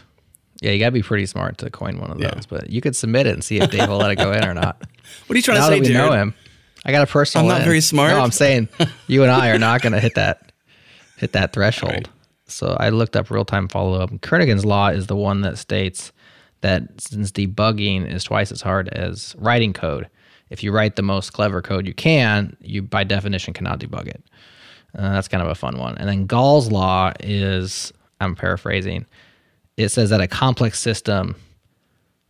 Yeah, you got to be pretty smart to coin one of those, Yeah. but you could submit it and see if Dave will let it go in or not. What are you trying now to say, that we Jerod? know him, I got a personal. I'm not in. very smart? No, I'm saying you and I are not going to hit that hit that threshold. So I looked up real time follow up. Kernighan's law is the one that states that since debugging is twice as hard as writing code, if you write the most clever code you can, you by definition cannot debug it. Uh, that's kind of a fun one. And then Gall's law is, I'm paraphrasing, it says that a complex system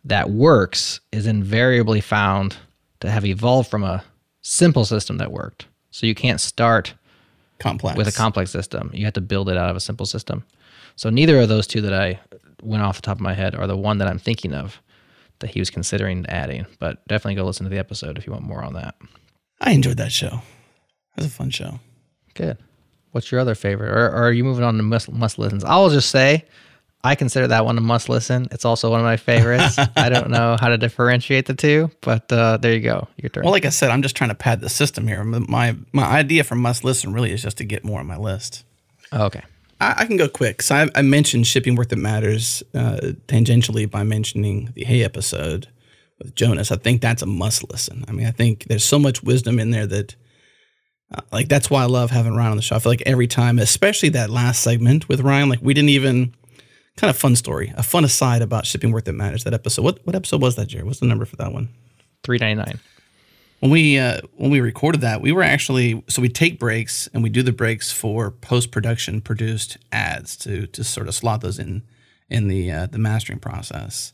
that works is invariably found to have evolved from a simple system that worked. So you can't start Complex with a complex system. You have to build it out of a simple system. So neither of those two that I went off the top of my head are the one that I'm thinking of that he was considering adding. But definitely go listen to the episode if you want more on that. I enjoyed that show. It was a fun show. Good. What's your other favorite? Or, or are you moving on to must, must listens? I'll just say I consider that one a must listen. It's also one of my favorites. I don't know how to differentiate the two, but uh, there you go. Your turn. Well, like I said, I'm just trying to pad the system here. My my idea for must listen really is just to get more on my list. Okay. I, I can go quick. So I, I mentioned shipping work that matters uh, tangentially by mentioning the Hey episode with Jonas. I think that's a must listen. I mean, I think there's so much wisdom in there that. Uh, like that's why I love having Ryan on the show. I feel like every time, especially that last segment with Ryan, like we didn't even kind of fun story, a fun aside about shipping work that matters. That episode. What what episode was that, Jerod? What's the number for that one? Three ninety nine. When we uh, when we recorded that, we were actually so we take breaks and we do the breaks for post production produced ads to to sort of slot those in in the uh, the mastering process.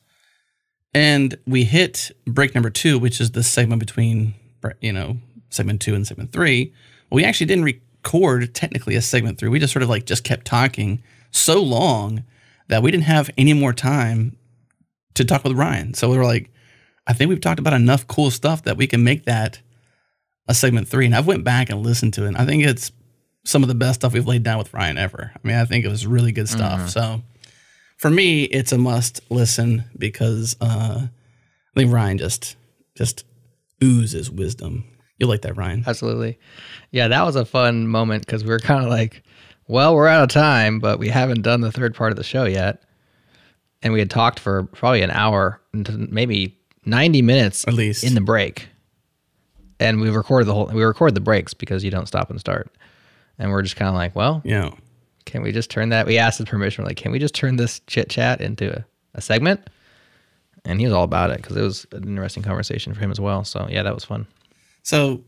And we hit break number two, which is the segment between you know segment two and segment three. Well, we actually didn't record technically a segment three. We just sort of like just kept talking so long that we didn't have any more time to talk with Ryan. So we were like, I think we've talked about enough cool stuff that we can make that a segment three. And I've went back and listened to it. And I think it's some of the best stuff we've laid down with Ryan ever. I mean, I think it was really good stuff. So for me, it's a must listen because uh, I think Ryan just just oozes wisdom. You'll like that, Ryan. Absolutely. Yeah, that was a fun moment because we were kind of like, well, we're out of time, but we haven't done the third part of the show yet. And we had talked for probably an hour, maybe 90 minutes At least. in the break. And we recorded the whole, we record the breaks because you don't stop and start. And we're just kind of like, well, Yeah. can we just turn that? We asked his permission. We're like, can we just turn this chit chat into a, a segment? And he was all about it because it was an interesting conversation for him as well. So yeah, that was fun. So,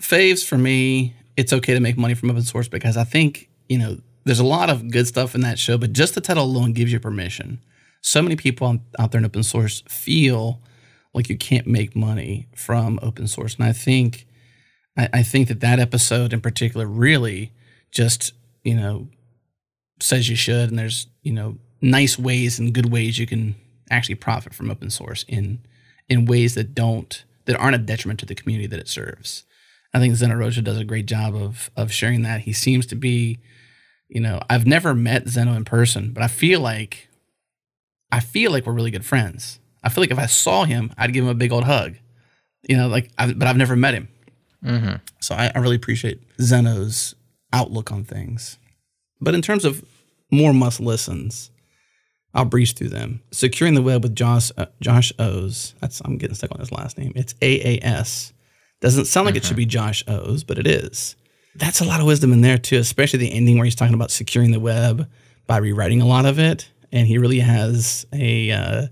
faves for me, it's okay to make money from open source because I think, you know, there's a lot of good stuff in that show, but just the title alone gives you permission. So many people out there in open source feel like you can't make money from open source. And I think, I, I think that that episode in particular really just, you know, says you should. And there's, you know, nice ways and good ways you can actually profit from open source in, in ways that don't that aren't a detriment to the community that it serves. I think Zeno Rocha does a great job of of sharing that. He seems to be, you know, I've never met Zeno in person, but I feel like I feel like we're really good friends. I feel like if I saw him, I'd give him a big old hug. You know, like, I, but I've never met him. Mm-hmm. So I, I really appreciate Zeno's outlook on things. But in terms of more must listens, I'll breeze through them. Securing the web with Josh uh, Josh Aas. That's I'm getting stuck on his last name. It's A A S. Doesn't sound like it should be Josh Aas, but it is. That's a lot of wisdom in there too, especially the ending where he's talking about securing the web by rewriting a lot of it, and he really has a uh,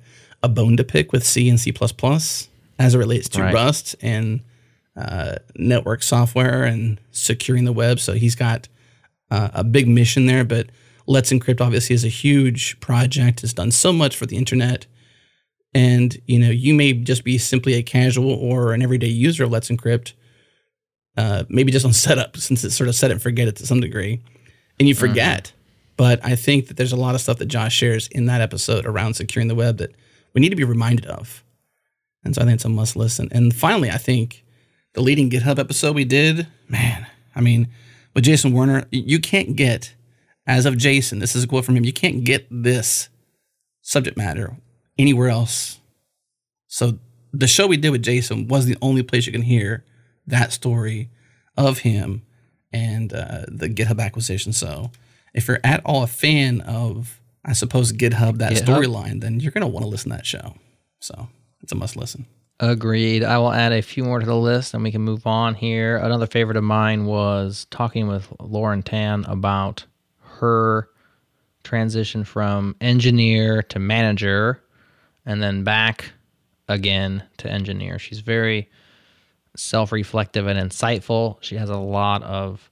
a bone to pick with C and C as it relates to Right. Rust and uh, network software and securing the web. So he's got uh, a big mission there. But Let's Encrypt obviously is a huge project. Has done so much for the internet, and you know you may just be simply a casual or an everyday user of Let's Encrypt. Uh, maybe just on setup, since it's sort of set it and forget it to some degree, and you forget. But I think that there's a lot of stuff that Josh shares in that episode around securing the web that we need to be reminded of. And so I think it's a must listen. And finally, I think the leading GitHub episode we did, man, I mean, with Jason Warner, you can't get, as of Jason, this is a quote from him, you can't get this subject matter anywhere else. So the show we did with Jason was the only place you can hear that story of him and uh, the GitHub acquisition. So if you're at all a fan of, I suppose, GitHub, that storyline, then you're going to want to listen to that show. So it's a must listen. Agreed. I will add a few more to the list and we can move on here. Another favorite of mine was talking with Lauren Tan about her transition from engineer to manager and then back again to engineer. She's very self reflective and insightful. She has a lot of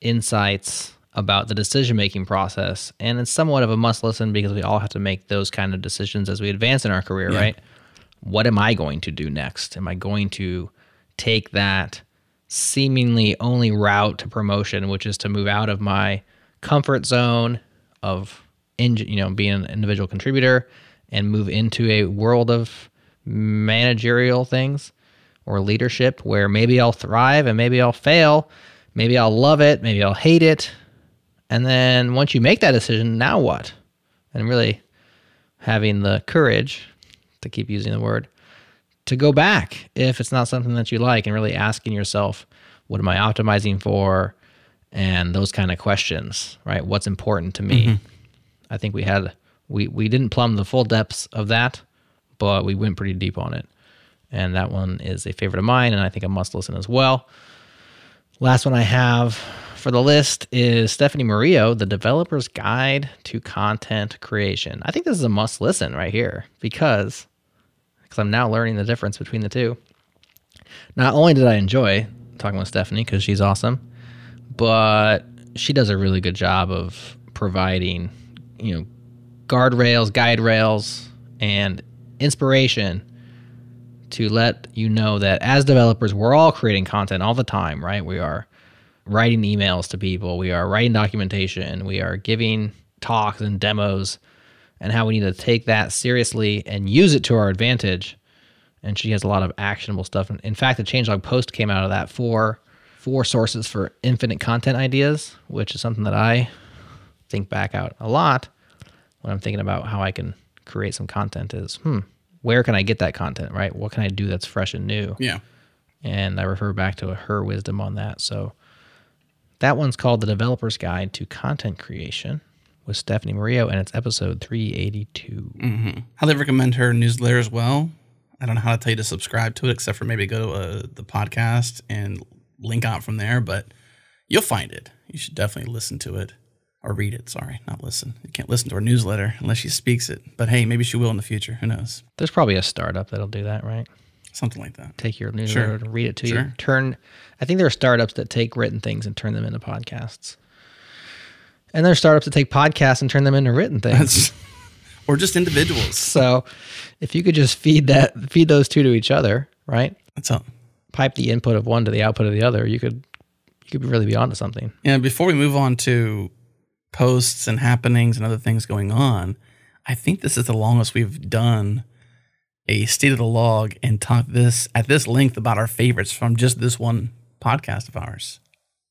insights about the decision making process. And it's somewhat of a must listen because we all have to make those kind of decisions as we advance in our career, Yeah. right? What am I going to do next? Am I going to take that seemingly only route to promotion, which is to move out of my comfort zone of you know being an individual contributor and move into a world of managerial things or leadership where maybe I'll thrive and maybe I'll fail, maybe I'll love it, maybe I'll hate it. And then once you make that decision, now what? And really having the courage to keep using the word to go back if it's not something that you like and really asking yourself, what am I optimizing for? And those kind of questions, right? What's important to me? Mm-hmm. I think we had we we didn't plumb the full depths of that, but we went pretty deep on it. And that one is a favorite of mine and I think a must listen as well. Last one I have for the list is Stephanie Morillo, The Developer's Guide to Content Creation. I think this is a must listen right here because because I'm now learning the difference between the two. Not only did I enjoy talking with Stephanie because she's awesome, but she does a really good job of providing, you know, guardrails, guide rails, and inspiration to let you know that as developers, we're all creating content all the time, right? We are writing emails to people, we are writing documentation, we are giving talks and demos, and how we need to take that seriously and use it to our advantage. And she has a lot of actionable stuff. In fact, the changelog post came out of that for four sources for infinite content ideas, which is something that I think back out a lot when I'm thinking about how I can create some content is, hmm, where can I get that content, right? What can I do that's fresh and new? Yeah. And I refer back to her wisdom on that. So that one's called The Developer's Guide to Content Creation with Stephanie Morillo, and it's episode 382. Mm-hmm. Highly recommend her newsletter as well. I don't know how to tell you to subscribe to it, except for maybe go to uh, the podcast and link out from there, but you'll find it. You should definitely listen to it or read it. Sorry, not listen. You can't listen to her newsletter unless she speaks it. But hey, maybe she will in the future. Who knows? There's probably a startup that'll do that, right? Something like that. Take your newsletter Sure. and read it to Sure. you. Turn. I think there are startups that take written things and turn them into podcasts. And there are startups that take podcasts and turn them into written things. Or just individuals. so if you could just feed that feed those two to each other, right? That's all. Pipe the input of one to the output of the other, you could you could really be onto something. Yeah, before we move on to posts and happenings and other things going on, I think this is the longest we've done a state of the log and talk this at this length about our favorites from just this one podcast of ours.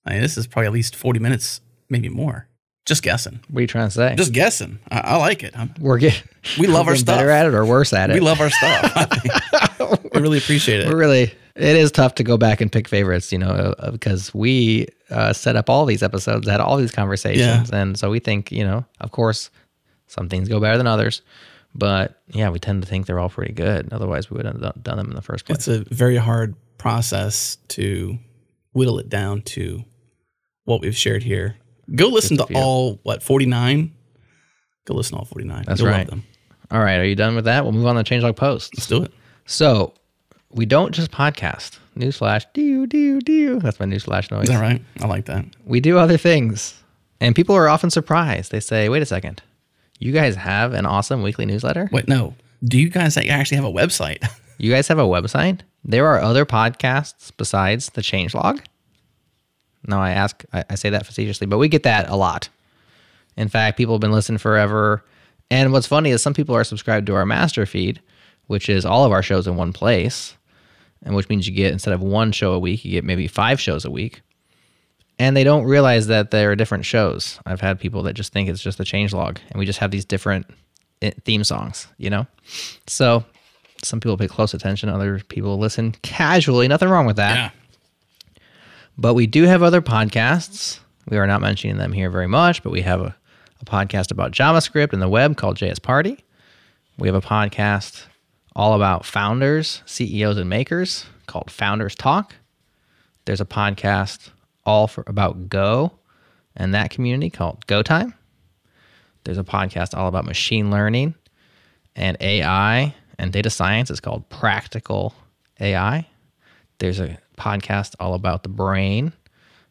I mean, this is probably at least 40 minutes, maybe more. Just guessing. What are you trying to say? Just guessing. I, I like it. I'm, we're getting we love our stuff. better at it or worse at it. We love our stuff. I we really appreciate it. We're really it is tough to go back and pick favorites, you know, uh, because we uh, set up all these episodes, had all these conversations, and so we think, you know, of course, some things go better than others, but yeah, we tend to think they're all pretty good. Otherwise, we wouldn't have done them in the first place. it's a very hard process to whittle it down to what we've shared here. Go listen to all what forty nine. Go listen to all forty nine. That's You'll right. Love them. all right, are you done with that? We'll move on to changelog posts. Let's do it. So we don't just podcast. Newsflash, do do do. That's my newsflash noise. Is that right? I like that. we do other things. And people are often surprised. They say, wait a second, you guys have an awesome weekly newsletter? Wait, no. Do you guys actually have a website? You guys have a website? There are other podcasts besides the Changelog? No, I ask, I, I say that facetiously, but we get that a lot. In fact, people have been listening forever. And what's funny is some people are subscribed to our master feed, which is all of our shows in one place, and which means you get, instead of one show a week, you get maybe five shows a week. And they don't realize that there are different shows. I've had people that just think it's just a changelog, and we just have these different eh, theme songs, you know? So some people pay close attention, other people listen casually. Nothing wrong with that. yeah. But we do have other podcasts. We are not mentioning them here very much, but we have a, a podcast about JavaScript and the web called JS Party. We have a podcast all about founders, CEOs, and makers called Founders Talk. There's a podcast all for about Go and that community called Go Time. There's a podcast all about machine learning and AI and data science. It's called Practical AI. There's a podcast all about the brain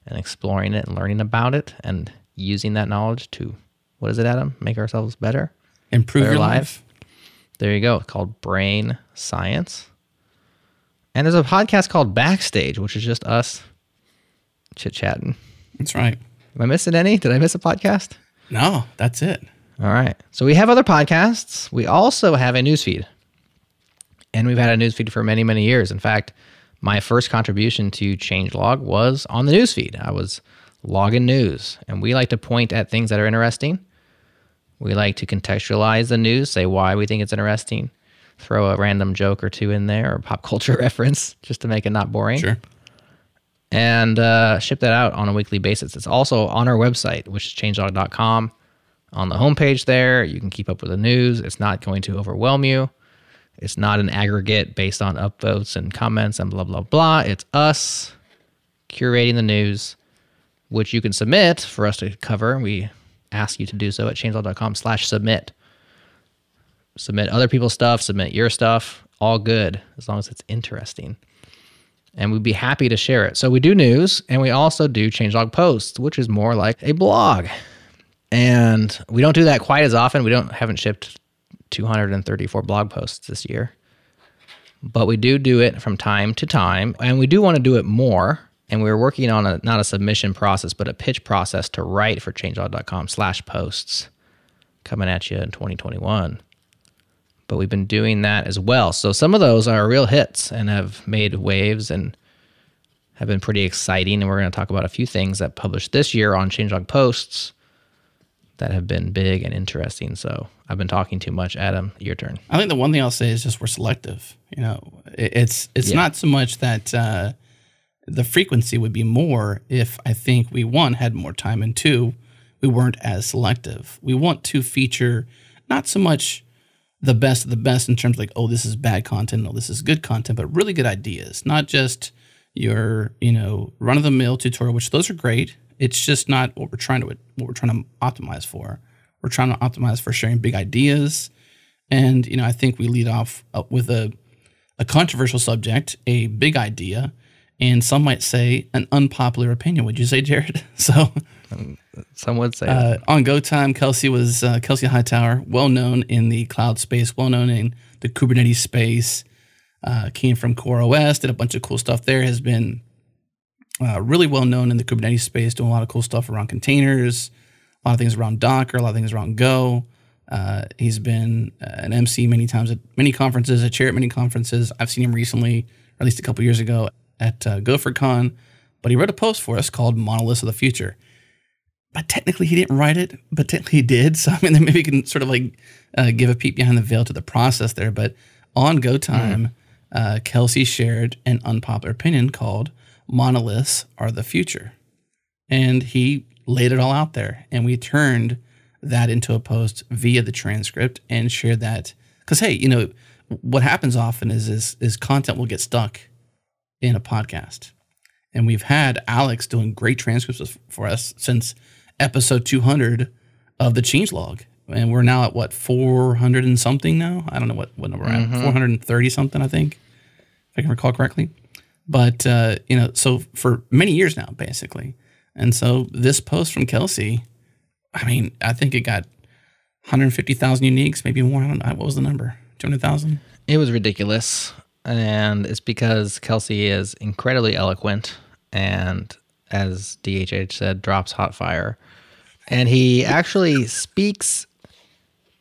and exploring it and learning about it and using that knowledge to, what is it, Adam? Make ourselves better? Improve Better your life. life. There you go. It's called Brain Science. And there's a podcast called Backstage, which is just us chit chatting. That's right. Am I missing any? Did I miss a podcast? No, that's it. All right. So we have other podcasts. We also have a newsfeed. And we've had a newsfeed for many, many years. In fact, my first contribution to Changelog was on the newsfeed. I was logging news, and we like to point at things that are interesting. We like to contextualize the news, say why we think it's interesting, throw a random joke or two in there or pop culture reference just to make it not boring Sure. And uh, ship that out on a weekly basis. It's also on our website, which is changelog.com. On the homepage there, you can keep up with the news. It's not going to overwhelm you. It's not an aggregate based on upvotes and comments and blah, blah, blah. It's us curating the news, which you can submit for us to cover. We ask you to do so at changelog.com slash submit. Submit other people's stuff, submit your stuff, all good, as long as it's interesting and we'd be happy to share it. So we do news and we also do changelog posts, which is more like a blog. And we don't do that quite as often. We don't haven't shipped 234 blog posts this year. But we do do it from time to time and we do want to do it more. And we're working on a not a submission process, but a pitch process to write for changelog.com slash posts coming at you in 2021 but we've been doing that as well. So some of those are real hits and have made waves and have been pretty exciting. And we're going to talk about a few things that published this year on Changelog Posts that have been big and interesting. So I've been talking too much. Adam, your turn. I think the one thing I'll say is just we're selective. You know, it's it's Yeah. not so much that uh, the frequency would be more if I think we one had more time and two we weren't as selective. We want to feature not so much the best of the best in terms of like oh this is bad content, oh, this is good content, but really good ideas, not just your you know run of the mill tutorial, which those are great. It's just not what we're trying to what we're trying to optimize for. We're trying to optimize for sharing big ideas, and you know I think we lead off uh, with a a controversial subject, a big idea, and some might say an unpopular opinion. Would you say, Jerod? So Some would say uh, on Go Time, Kelsey was uh, Kelsey Hightower, well known in the cloud space, well known in the Kubernetes space. Uh, came from CoreOS, did a bunch of cool stuff there. Has been uh, really well known in the Kubernetes space, doing a lot of cool stuff around containers, a lot of things around Docker, a lot of things around Go. Uh, he's been uh, an MC many times at many conferences, a chair at many conferences. I've seen him recently, or at least a couple years ago, at uh, GopherCon. But he wrote a post for us called "Monoliths of the Future." But technically he didn't write it, but technically he did. So I mean, then maybe you can sort of like uh, give a peek behind the veil to the process there. But on Go Time, uh, Kelsey shared an unpopular opinion called "Monoliths are the future," and he laid it all out there, and we turned that into a post via the transcript and shared that because hey, you know what happens often is is is content will get stuck in a podcast. And we've had Alex doing great transcripts for us since episode 200 of the changelog. And we're now at what, 400 and something now? I don't know what, what number we're at. 430 something, I think, if I can recall correctly. But, uh, you know, so for many years now, basically. And so this post from Kelsey, I mean, I think it got 150,000 uniques, maybe more. I don't know. What was the number? 200,000? it was ridiculous. And it's because Kelsey is incredibly eloquent and, as DHH said, drops hot fire. And he actually speaks,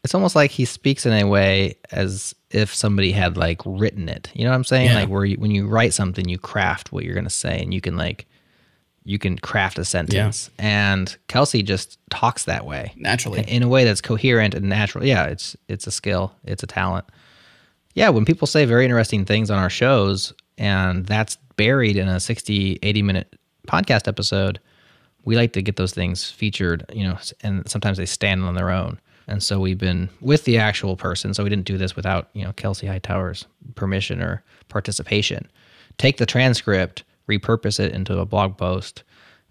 it's almost like he speaks in a way as if somebody had like written it. You know what I'm saying? Yeah. Like where you, when you write something, you craft what you're going to say and you can like, you can craft a sentence. And Kelsey just talks that way Naturally. in a way that's coherent and natural. Yeah, it's it's a skill, it's a talent. Yeah, when people say very interesting things on our shows and that's buried in a 60 80 minute podcast episode, we like to get those things featured, you know, and sometimes they stand on their own. And so we've been with the actual person, so we didn't do this without, you know, Kelsey Hightower's permission or participation. Take the transcript, repurpose it into a blog post,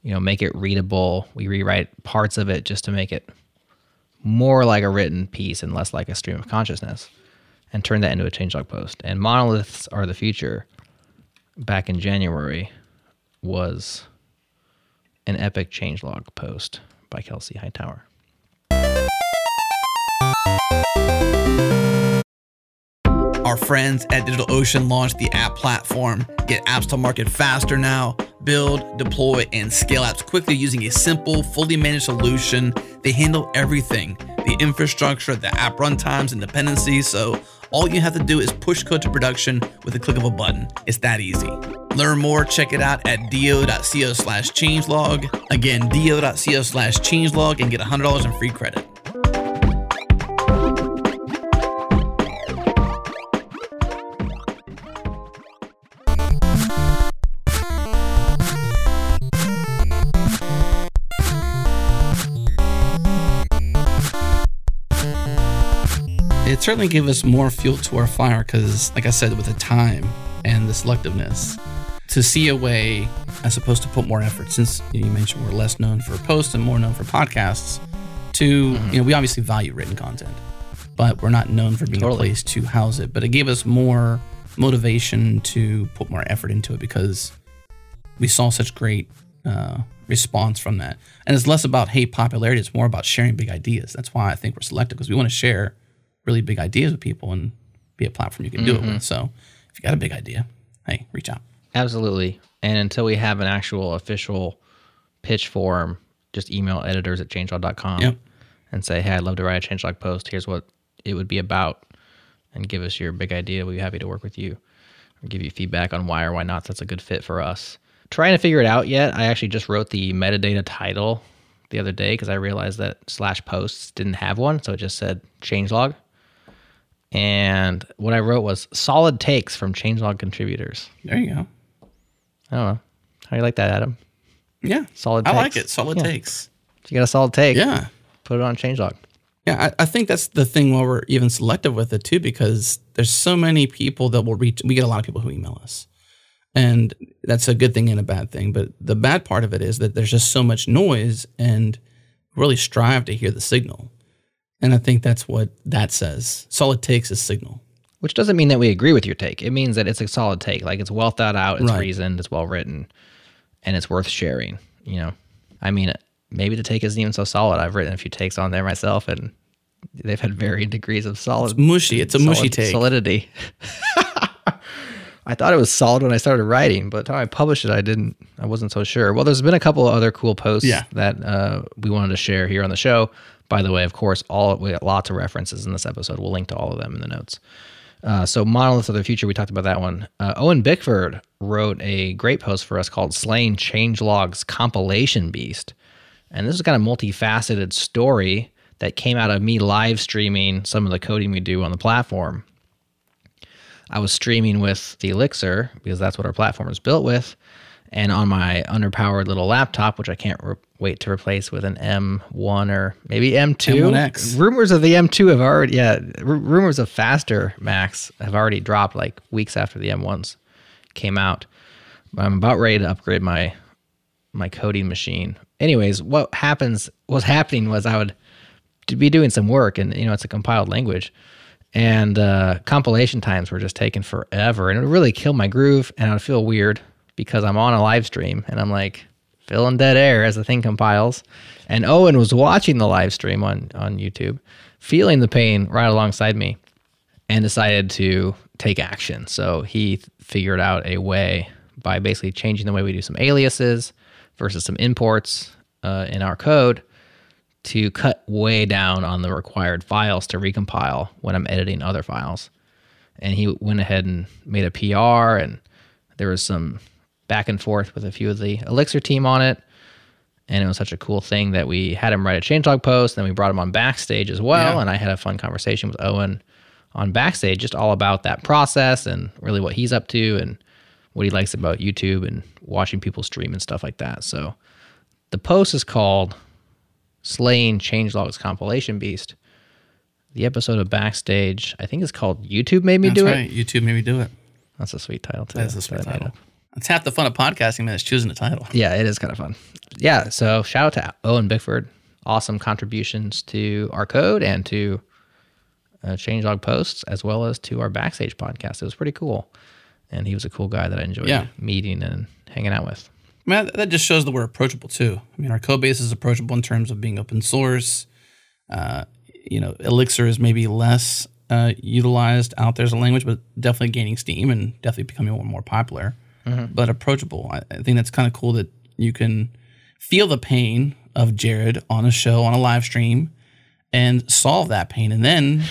you know, make it readable. We rewrite parts of it just to make it more like a written piece and less like a stream of consciousness and turn that into a changelog post. And monoliths are the future back in January was an epic changelog post by Kelsey Hightower. Our friends at DigitalOcean launched the app platform. Get apps to market faster now. Build, deploy, and scale apps quickly using a simple, fully managed solution. They handle everything the infrastructure, the app runtimes, and dependencies. So all you have to do is push code to production with a click of a button. It's that easy. Learn more, check it out at do.co slash changelog. Again, do.co slash changelog and get $100 in free credit. Certainly gave us more fuel to our fire because, like I said, with the time and the selectiveness, to see a way, as opposed to put more effort. Since you mentioned we're less known for posts and more known for podcasts, to you know, we obviously value written content, but we're not known for being a place to house it. But it gave us more motivation to put more effort into it because we saw such great uh, response from that. And it's less about hey popularity; it's more about sharing big ideas. That's why I think we're selective because we want to share really big ideas with people and be a platform you can do it mm-hmm. with. So if you got a big idea, hey, reach out. Absolutely. And until we have an actual official pitch form, just email editors at changelog.com Yep. and say, hey, I'd love to write a changelog post. Here's what it would be about. And give us your big idea. We'd be happy to work with you or give you feedback on why or why not that's a good fit for us. trying to figure it out yet. I actually just wrote the metadata title the other day because I realized that slash posts didn't have one, so it just said changelog. And what I wrote was solid takes from changelog contributors. There you go. I don't know. How do you like that, Adam? Yeah. Solid takes. I like it. Solid Yeah. takes. If you got a solid take, Yeah. put it on changelog. Yeah, I, I think that's the thing why we're even selective with it too, because there's so many people that will reach. We get a lot of people who email us, and that's a good thing and a bad thing. But the bad part of it is that there's just so much noise, and really strive to hear the signal. And I think that's what that says. Solid takes is signal. Which doesn't mean that we agree with your take. It means that it's a solid take. Like it's well thought out, it's Right. reasoned, it's well written, and it's worth sharing. You know, I mean, maybe the take isn't even so solid. I've written a few takes on there myself, and they've had varying degrees of solid. It's mushy. It's a mushy solid- take. solidity. I thought it was solid when I started writing, but the time I published it, I didn't. I wasn't so sure. Well, there's been a couple of other cool posts Yeah. that uh, we wanted to share here on the show. By the way, of course, all we got lots of references in this episode. We'll link to all of them in the notes. Uh, so, Monoliths of the Future, we talked about that one. Uh, Owen Bickford wrote a great post for us called Slaying Changelog's Compilation Beast. And this is kind of multifaceted story that came out of me live streaming some of the coding we do on the platform. I was streaming with the Elixir because that's what our platform is built with. And on my underpowered little laptop, which I can't re- wait to replace with an M1 or maybe M2. M1X. Rumors of the M2 have already, yeah, r- rumors of faster Macs have already dropped like weeks after the M1s came out. I'm about ready to upgrade my my coding machine. Anyways, what happens was happening was I would to be doing some work and you know it's a compiled language and uh, compilation times were just taking forever and it would really kill my groove and i would feel weird because i'm on a live stream and i'm like filling dead air as the thing compiles and owen was watching the live stream on on youtube feeling the pain right alongside me and decided to take action so he figured out a way by basically changing the way we do some aliases versus some imports uh, in our code to cut way down on the required files to recompile when I'm editing other files. And he went ahead and made a PR, and there was some back and forth with a few of the Elixir team on it. And it was such a cool thing that we had him write a changelog post, and then we brought him on backstage as well. Yeah. And I had a fun conversation with Owen on backstage, just all about that process and really what he's up to and what he likes about YouTube and watching people stream and stuff like that. So the post is called Slaying Changelog's Compilation Beast. The episode of Backstage, I think it's called YouTube Made Me That's Do right. It. YouTube made me do it. That's a sweet title, too. That's a sweet that title. It's half the fun of podcasting, man. is choosing a title. Yeah, it is kind of fun. Yeah, so shout out to Owen Bickford. Awesome contributions to our code and to uh, changelog posts, as well as to our Backstage podcast. It was pretty cool. And he was a cool guy that I enjoyed Yeah. meeting and hanging out with. Man, that just shows that we're approachable too. I mean, our code base is approachable in terms of being open source. Uh, you know, Elixir is maybe less uh, utilized out there as a language, but definitely gaining steam and definitely becoming more and more popular. But approachable. I, I think that's kind of cool that you can feel the pain of Jerod on a show, on a live stream, and solve that pain, and then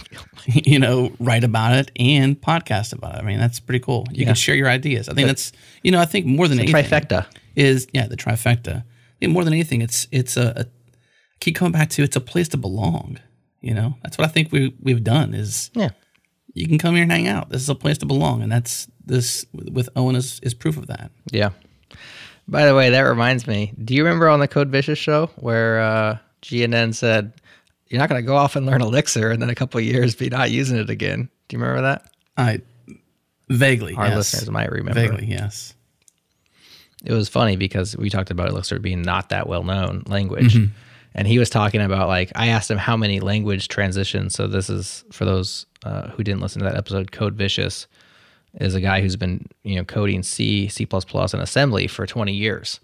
you know write about it and podcast about it. I mean, that's pretty cool. You can share your ideas. I think that's you know I think more than anything Trifecta. is yeah the trifecta. More than anything, it's it's a, a keep coming back to it's a place to belong. You know, that's what I think we we've done is Yeah. you can come here and hang out. This is a place to belong, and that's this with Owen is, is proof of that. Yeah. By the way, that reminds me. Do you remember on the Kode Vicious show where uh, GNN said, You're not going to go off and learn Elixir and then a couple of years be not using it again? Do you remember that? I vaguely Our yes. listeners might remember. vaguely yes. It was funny because we talked about Elixir being not that well known language. Mm-hmm. And he was talking about, like, I asked him how many language transitions. So, this is for those uh, who didn't listen to that episode, Kode Vicious is a guy who's been, you know, coding C, C, and assembly for 20 years.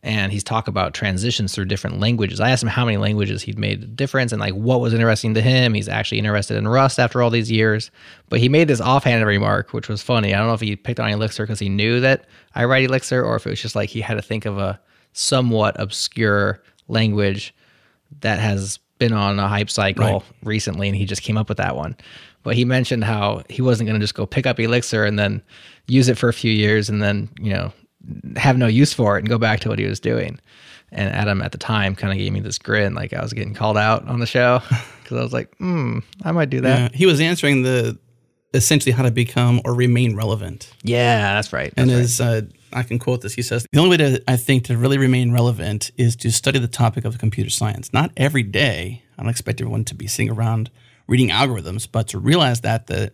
and he's talk about transitions through different languages. I asked him how many languages he'd made a difference and like what was interesting to him. He's actually interested in Rust after all these years, but he made this offhanded remark, which was funny. I don't know if he picked on Elixir because he knew that I write Elixir, or if it was just like he had to think of a somewhat obscure language that has been on a hype cycle Right. recently, and he just came up with that one. But he mentioned how he wasn't going to just go pick up Elixir and then use it for a few years and then you know have no use for it and go back to what he was doing. And Adam at the time kind of gave me this grin, like I was getting called out on the show because I was like, "Hmm, I might do that." Yeah, he was answering the essentially how to become or remain relevant. Yeah, that's right. and That's right. as uh, I can quote this, he says, "The only way to I think to really remain relevant is to study the topic of computer science. Not every day. I don't expect everyone to be sitting around reading algorithms, but to realize that the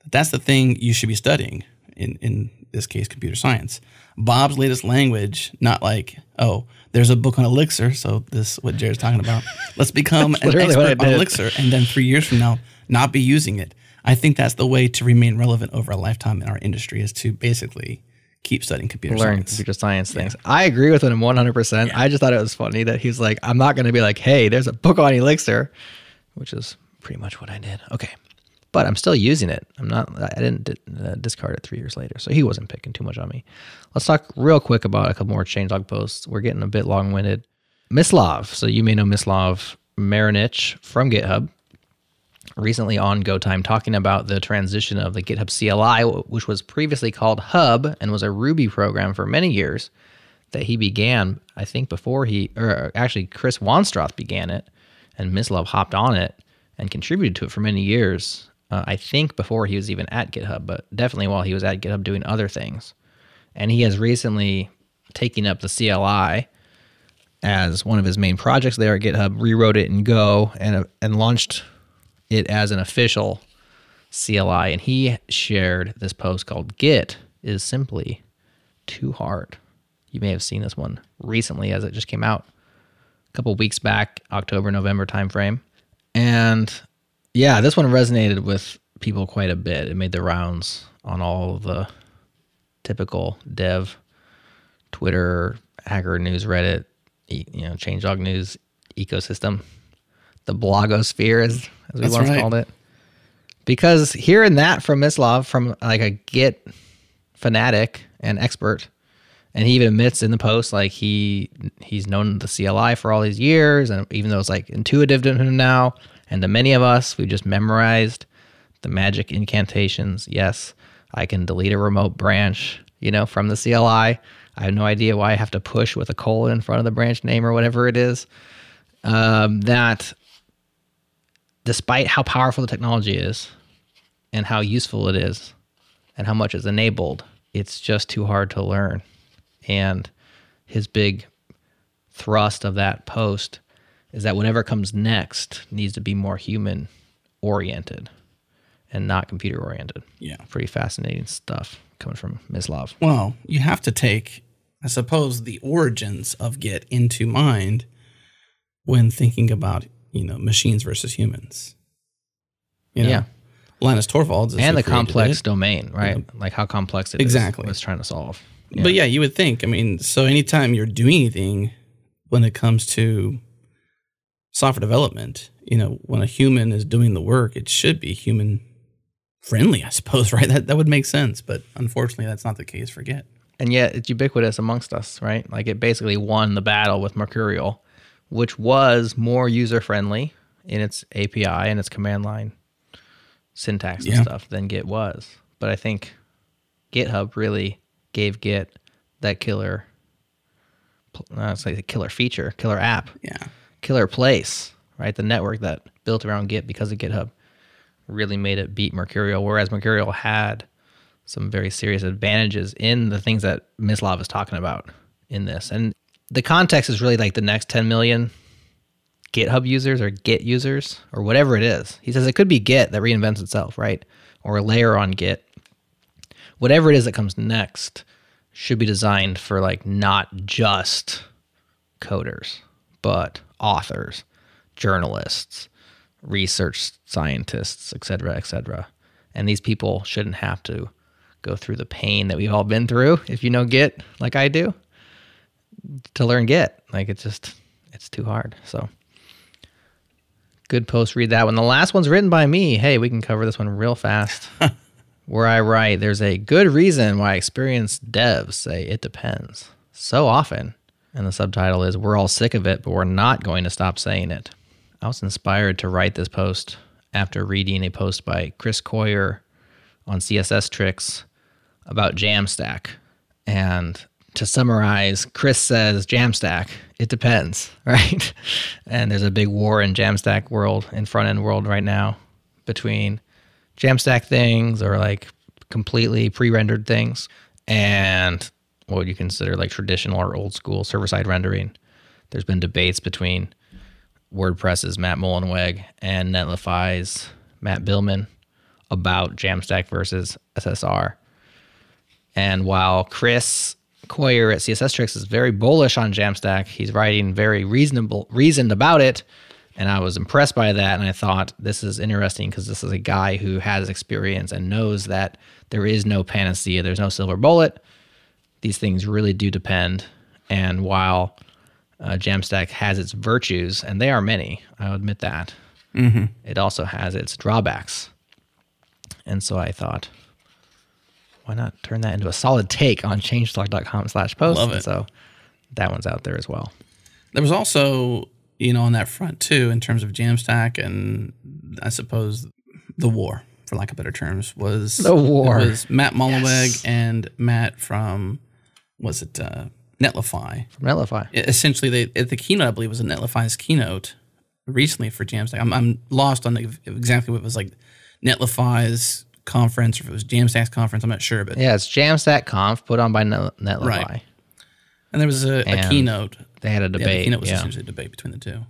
that that's the thing you should be studying. In in this case, computer science. Bob's latest language, not like oh." There's a book on Elixir, so this what Jerod's talking about. Let's become an literally what I expert on. Elixir, and then three years from now, not be using it. I think that's the way to remain relevant over a lifetime in our industry is to basically keep studying computer learn science. computer science things. I agree with him 100%. I just thought it was funny that he's like, I'm not going to be like, hey, there's a book on Elixir, which is pretty much what I did. Okay. But I'm still using it. I'm not, I didn't di- uh, discard it three years later. So he wasn't picking too much on me. Let's talk real quick about a couple more changelog posts. We're getting a bit long winded. Mislav. So you may know Mislav Marohnić from GitHub recently on Go Time talking about the transition of the GitHub CLI, which was previously called Hub and was a Ruby program for many years that he began, I think, before he, or actually, Chris Wanstrath began it, and Mislav hopped on it and contributed to it for many years. Uh, I think before he was even at GitHub, but definitely while he was at GitHub doing other things. And he has recently taken up the CLI as one of his main projects there at GitHub, rewrote it in Go, and and launched it as an official CLI. And he shared this post called "Git is simply too hard." You may have seen this one recently as it just came out a couple weeks back, October November timeframe, and yeah, this one resonated with people quite a bit. It made the rounds on all the typical dev Twitter, Hacker News, Reddit, e- you know, changelog news ecosystem, the blogosphere, as, as we That's once right. called it. Because hearing that from Mislav, from like a Git fanatic and expert, and he even admits in the post like he he's known the CLI for all these years, and even though it's like intuitive to him now, and to many of us, we've just memorized the magic incantations. Yes, I can delete a remote branch, you know, from the CLI. I have no idea why I have to push with a colon in front of the branch name or whatever it is. Um, that despite how powerful the technology is and how useful it is and how much it's enabled, it's just too hard to learn. And his big thrust of that post is that whatever comes next needs to be more human oriented and not computer oriented. Yeah. Pretty fascinating stuff coming from Mislav. Well, you have to take, I suppose, the origins of Git into mind when thinking about, you know, machines versus humans. You know, Yeah. Linus Torvalds is And the complex it. domain, right? Like how complex it Exactly. was trying to solve. But yeah, you would think. I mean, so anytime you're doing anything when it comes to software development, you know, when a human is doing the work, it should be human friendly, I suppose, right? That that would make sense. But unfortunately, that's not the case for Git. and yet it's ubiquitous amongst us, right? Like it basically won the battle with Mercurial, which was more user friendly in its API and its command line syntax and Yeah. stuff than Git was. But I think GitHub really gave Git that killer, uh, it's like a killer feature, killer app, Yeah. killer place, right? The network that built around Git because of GitHub really made it beat Mercurial, whereas Mercurial had some very serious advantages in the things that Mislav is talking about in this. And the context is really like the next 10 million GitHub users or Git users or whatever it is. He says it could be Git that reinvents itself, right? Or a layer on Git. Whatever it is that comes next should be designed for like not just coders, but authors, journalists, research scientists, et cetera, et cetera. And these people shouldn't have to go through the pain that we've all been through, if you know Git like I do, to learn Git. Like it's just, it's too hard. So good post, read that one. The last one's written by me. Hey, we can cover this one real fast. Where I write, there's a good reason why experienced devs say it depends so often. And the subtitle is We're all sick of it, but we're not going to stop saying it. I was inspired to write this post after reading a post by Chris Coyier on CSS tricks about Jamstack. And to summarize, Chris says Jamstack. It depends, right? And there's a big war in Jamstack world, in front end world right now, between Jamstack things or like completely pre-rendered things and what would you consider like traditional or old school server-side rendering. There's been debates between WordPress's Matt Mullenweg and Netlify's Matt Biilmann about Jamstack versus SSR. And while Chris Coyier at CSS Tricks is very bullish on Jamstack, he's writing very reasonable reasoned about it. And I was impressed by that. And I thought this is interesting because this is a guy who has experience and knows that there is no panacea, there's no silver bullet. These things really do depend. And while uh, Jamstack has its virtues, and they are many, I'll admit that, it also has its drawbacks. And so I thought, why not turn that into a solid take on changelog.com slash post? Love And it. so that one's out there as well. There was also, you know, on that front too, in terms of Jamstack and I suppose the war, for lack of better terms, was The war. Was Matt Mullenweg Yes. and Matt from was it uh, Netlify. From Netlify. E- Essentially, they at the keynote I believe was a Netlify's keynote recently for Jamstack. I'm, I'm lost on the, exactly what it was like Netlify's conference or if it was Jamstack's conference. I'm not sure, but Yeah, it's Jamstack Conf put on by Netlify. Right. And there was a, a keynote They had a Yeah, the debate. keynote was Yeah, essentially a debate between the two,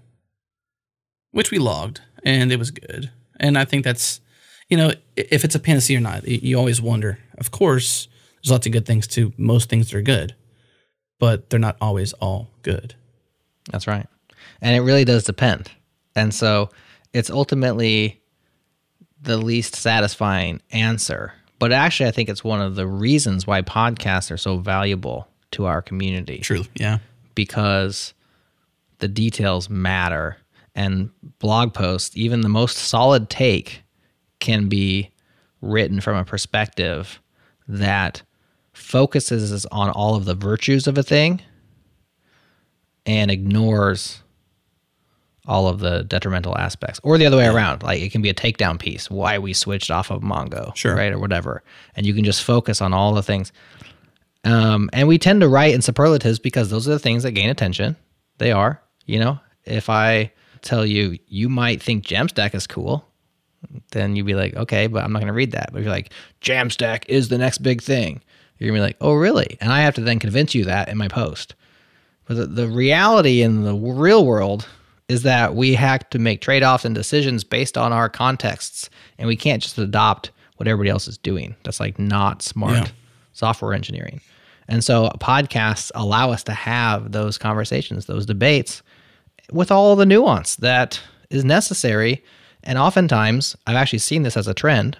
which we logged, and it was good. And I think that's, you know, if it's a panacea or not, you always wonder. Of course, there's lots of good things too. Most things that are good, but they're not always all good. That's right. And it really does depend. And so it's ultimately the least satisfying answer. But actually, I think it's one of the reasons why podcasts are so valuable to our community. True. Yeah. because the details matter and blog posts even the most solid take can be written from a perspective that focuses on all of the virtues of a thing and ignores all of the detrimental aspects or the other way around like it can be a takedown piece why we switched off of mongo Sure. right or whatever and you can just focus on all the things um, and we tend to write in superlatives because those are the things that gain attention. They are, you know. If I tell you you might think Jamstack is cool, then you'd be like, okay, but I'm not going to read that. But if you're like, Jamstack is the next big thing, you're gonna be like, oh, really? And I have to then convince you that in my post. But the, the reality in the real world is that we have to make trade offs and decisions based on our contexts, and we can't just adopt what everybody else is doing. That's like not smart Yeah. software engineering. And so podcasts allow us to have those conversations, those debates with all the nuance that is necessary. And oftentimes, I've actually seen this as a trend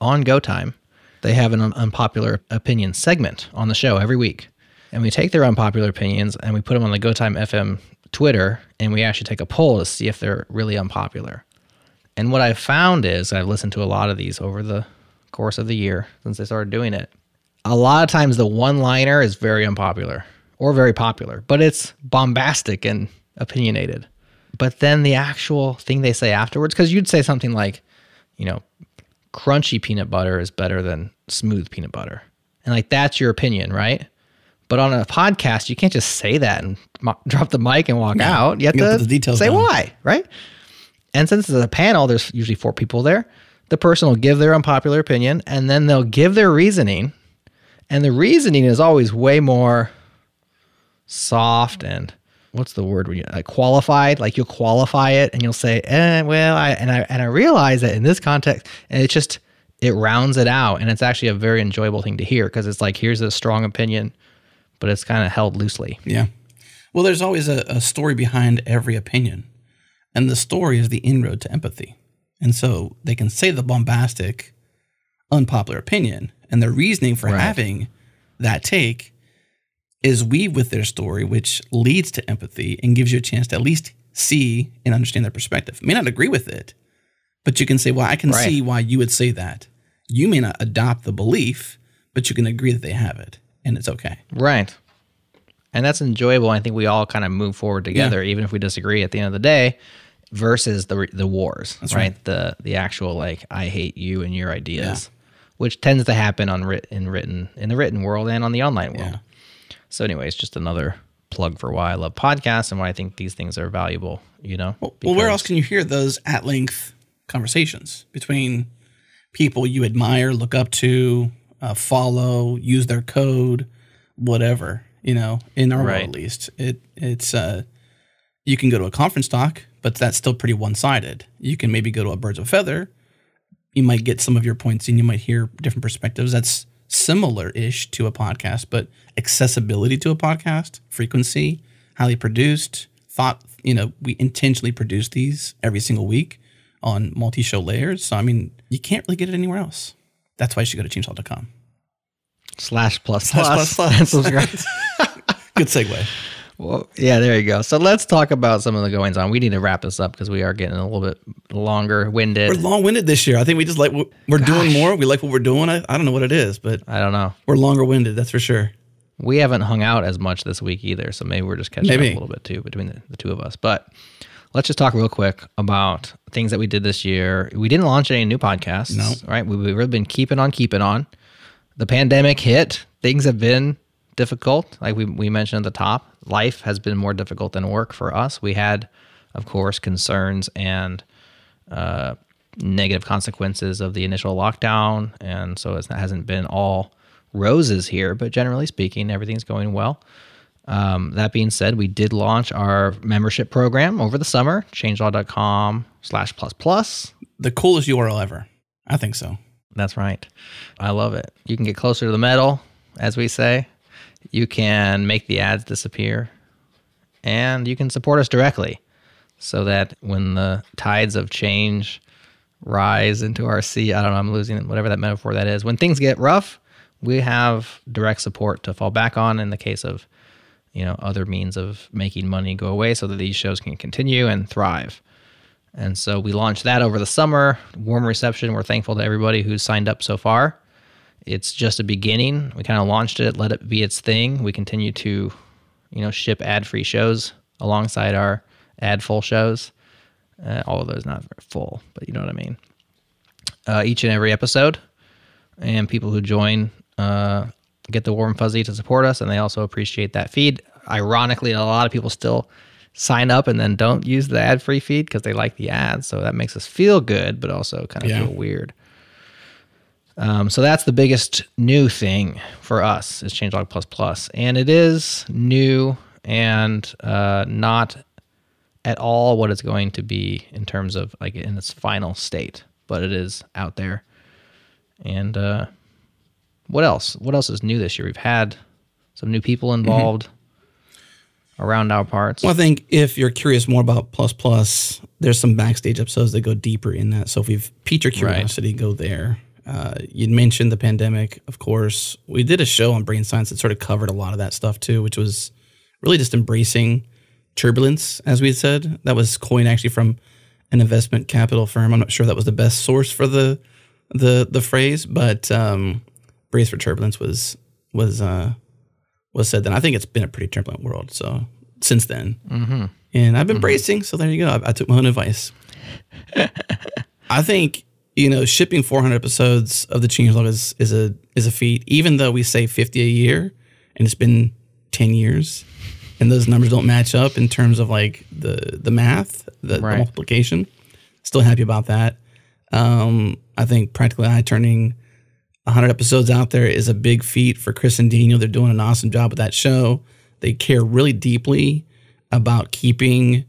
on Go Time. They have an unpopular opinion segment on the show every week. And we take their unpopular opinions and we put them on the Go Time FM Twitter and we actually take a poll to see if they're really unpopular. And what I've found is I've listened to a lot of these over the course of the year since they started doing it. A lot of times the one liner is very unpopular or very popular, but it's bombastic and opinionated. But then the actual thing they say afterwards, because you'd say something like, you know, crunchy peanut butter is better than smooth peanut butter. And like that's your opinion, right? But on a podcast, you can't just say that and mo- drop the mic and walk out. You have You to the details say down. why, right? And since it's a panel, there's usually four people there. The person will give their unpopular opinion and then they'll give their reasoning. And the reasoning is always way more soft and what's the word when you like qualified like you'll qualify it and you'll say eh, well I and I and I realize that in this context and it just it rounds it out and it's actually a very enjoyable thing to hear because it's like here's a strong opinion but it's kind of held loosely Yeah. Well, there's always a, a story behind every opinion, and the story is the inroad to empathy. And so they can say the bombastic, unpopular opinion, and their reasoning for Right. having that take is weave with their story, which leads to empathy and gives you a chance to at least see and understand their perspective. May not agree with it, but you can say, "Well, I can Right. see why you would say that." You may not adopt the belief, but you can agree that they have it, and it's okay. right and that's enjoyable i think we all kind of move forward together even if we disagree at the end of the day versus the the wars right? the the actual like i hate you and your ideas which tends to happen on writ- in written in the written world and on the online world So, anyways, just another plug for why I love podcasts and why I think these things are valuable. You know, Well, well, where else can you hear those at length conversations between people you admire, look up to, uh, follow, use their code, whatever? You know, in our Right. world at least, it it's uh, you can go to a conference talk, but that's still pretty one sided. You can maybe go to a birds of feather. You might get some of your points, and you might hear different perspectives. That's similar ish to a podcast, but accessibility to a podcast, frequency, highly produced, thought, you know, we intentionally produce these every single week on multi show layers. So, I mean, you can't really get it anywhere else. That's why you should go to changelog.com. slash plus Slash plus, plus plus. and subscribe. Good segue. Well, yeah, there you go. So let's talk about some of the goings on. We need to wrap this up because we are getting a little bit longer winded. We're long winded this year. I think we just like, we're doing more. We like what we're doing. I, I don't know what it is, but I don't know. we're longer winded. That's for sure. We haven't hung out as much this week either, so maybe we're just catching Maybe. up a little bit too between the, the two of us. But let's just talk real quick about things that we did this year. We didn't launch any new podcasts, No. right? We, we've really been keeping on keeping on. The pandemic hit. Things have been difficult. Like we, we mentioned at the top, life has been more difficult than work for us. We had, of course, concerns and uh, negative consequences of the initial lockdown. And so it hasn't been all roses here, but generally speaking, everything's going well. Um, that being said, we did launch our membership program over the summer, changelog.com slash plus plus. The coolest URL ever. I think so. That's right. I love it. You can get closer to the metal, as we say. You can make the ads disappear. And you can support us directly so that when the tides of change rise into our sea, I don't know, I'm losing whatever that metaphor that is. When things get rough, we have direct support to fall back on in the case of, you know, other means of making money go away so that these shows can continue and thrive. And so we launched that over the summer. Warm reception. We're thankful to everybody who's signed up so far. It's just a beginning. We kind of launched it, let it be its thing. We continue to, you know, ship ad-free shows alongside our ad-full shows. Uh, all of those not very full, but you know what I mean. Uh, each and every episode, and people who join uh, get the warm fuzzy to support us, and they also appreciate that feed. Ironically, a lot of people still sign up and then don't use the ad free feed because they like the ads. So that makes us feel good, but also kind of Yeah. feel weird. Um, so that's the biggest new thing for us is Changelog Plus Plus, and it is new and uh, not at all what it's going to be in terms of like in its final state, but it is out there. And uh, what else? What else is new this year? We've had some new people involved around our parts. Well, I think if you're curious more about Plus Plus, there's some backstage episodes that go deeper in that. So if you've piqued your Right. curiosity, go there. Uh, you mentioned the pandemic, of course. We did a show on brain science that sort of covered a lot of that stuff too, which was really just embracing turbulence, as we said. That was coined actually from an investment capital firm. I'm not sure that was the best source for the the the phrase, but um, brace for turbulence was was uh, was said then. I think it's been a pretty turbulent world. So since then, mm-hmm. and I've been bracing. So there you go. I, I took my own advice. I think you know shipping 400 episodes of the Changelog is is a is a feat. Even though we say 50 a year, and it's been 10 years, and those numbers don't match up in terms of like the the math, the, the multiplication. Still happy about that. Um, I think Practical AI turning 100 episodes out there is a big feat for Chris and Daniel. They're doing an awesome job with that show. They care really deeply about keeping,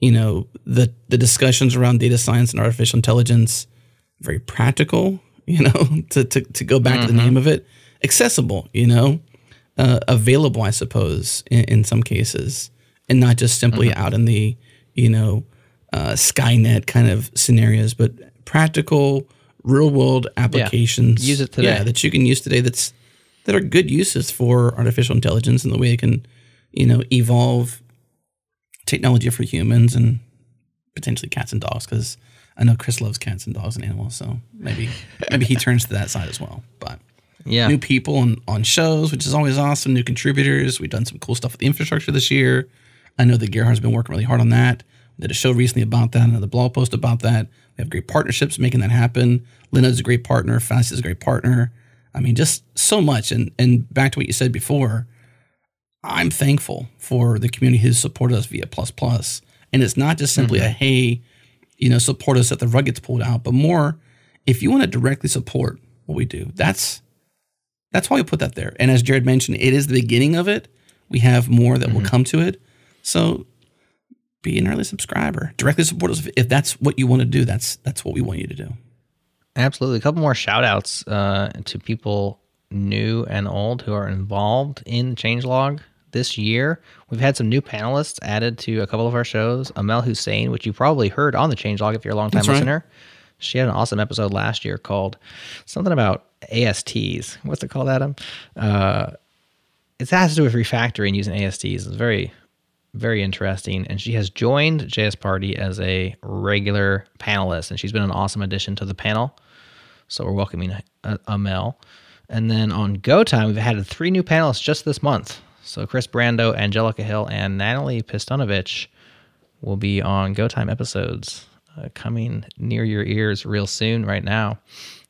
you know, the the discussions around data science and artificial intelligence very practical. You know, to to to go back to the name of it, accessible. You know, uh, available, I suppose, in, in some cases, and not just simply out in the you know uh, Skynet kind of scenarios, but practical, real world applications. Use it today. Yeah, that you can use today. That's that are good uses for artificial intelligence and the way it can, you know, evolve technology for humans and potentially cats and dogs. Because I know Chris loves cats and dogs and animals, so maybe maybe he turns to that side as well. But Yeah. new people on, on shows, which is always awesome. New contributors. We've done some cool stuff with the infrastructure this year. I know that Gerhard's been working really hard on that. We did a show recently about that, another blog post about that. We have great partnerships making that happen. Linode's a great partner. Fast is a great partner. I mean, just so much. And and back to what you said before, I'm thankful for the community who supported us via Plus Plus. And it's not just simply a mm-hmm. hey, you know, support us that the rug gets pulled out, but more if you want to directly support what we do. That's that's why we put that there. And as Jerod mentioned, it is the beginning of it. We have more that will come to it. So be an early subscriber. Directly support us if that's what you want to do. That's that's what we want you to do. Absolutely. A couple more shout outs uh, to people new and old who are involved in Changelog this year. We've had some new panelists added to a couple of our shows. Amal Hussein, which you probably heard on the Changelog if you're a long time That's right. listener. She had an awesome episode last year called something about ASTs. What's it called, Adam? Uh, it has to do with refactoring using ASTs. It's very, very interesting. And she has joined JS Party as a regular panelist, and she's been an awesome addition to the panel. So we're welcoming uh, Amal. And then on Go Time, we've had three new panelists just this month. So Kris Brandow, Angelica Hill, and Natalie Pistunovich will be on Go Time episodes uh, coming near your ears real soon. Right now,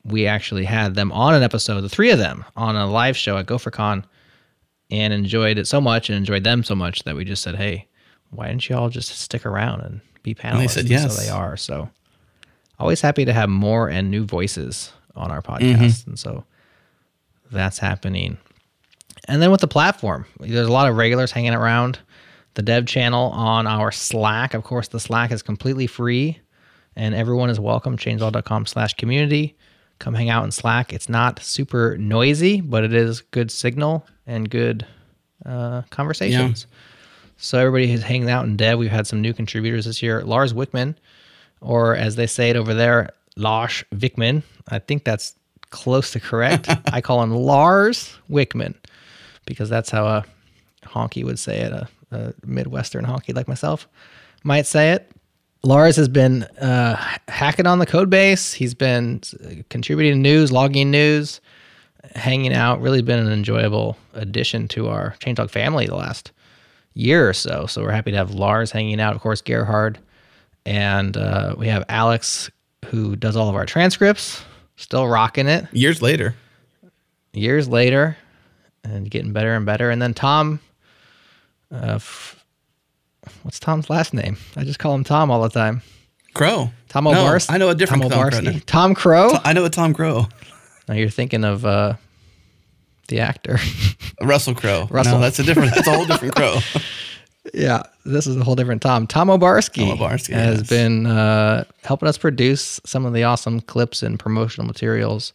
we actually had them on an episode, the three of them, on a live show at GopherCon, and enjoyed it so much and enjoyed them so much that we just said, "Hey, why didn't you all just stick around and be panelists?" they said yes. So they are. So always happy to have more and new voices on our podcast, and so that's happening. And then with the platform, there's a lot of regulars hanging around the dev channel on our Slack. Of course, the Slack is completely free and everyone is welcome. Changelog.com slash community. Come hang out in Slack. It's not super noisy, but it is good signal and good uh, conversations. So everybody who's hanging out in dev, we've had some new contributors this year. Lars Wikman, or as they say it over there, Lars Wikman. I think that's close to correct. I call him Lars Wikman because that's how a honky would say it, a, a Midwestern honky like myself might say it. Lars has been uh, hacking on the code base. He's been uh, contributing news, logging news, hanging out. Really been an enjoyable addition to our Changelog family the last year or so. So we're happy to have Lars hanging out. Of course, Gerhard, and uh, we have Alex who does all of our transcripts. Still rocking it Years later. years later and getting better and better. And then Tom, uh, f- what's Tom's last name? I just call him Tom all the time. Crow. Tom No, I know a different Tom Tom Crow. Obarski. Tom Crow. I know a Tom Crow. Now you're thinking of uh, the actor. Russell Crowe. Russell. No, that's a different. That's a whole different Crow. yeah, this is a whole different Tom. Tom Obarski, Tom Obarski, has yes. been uh, helping us produce some of the awesome clips and promotional materials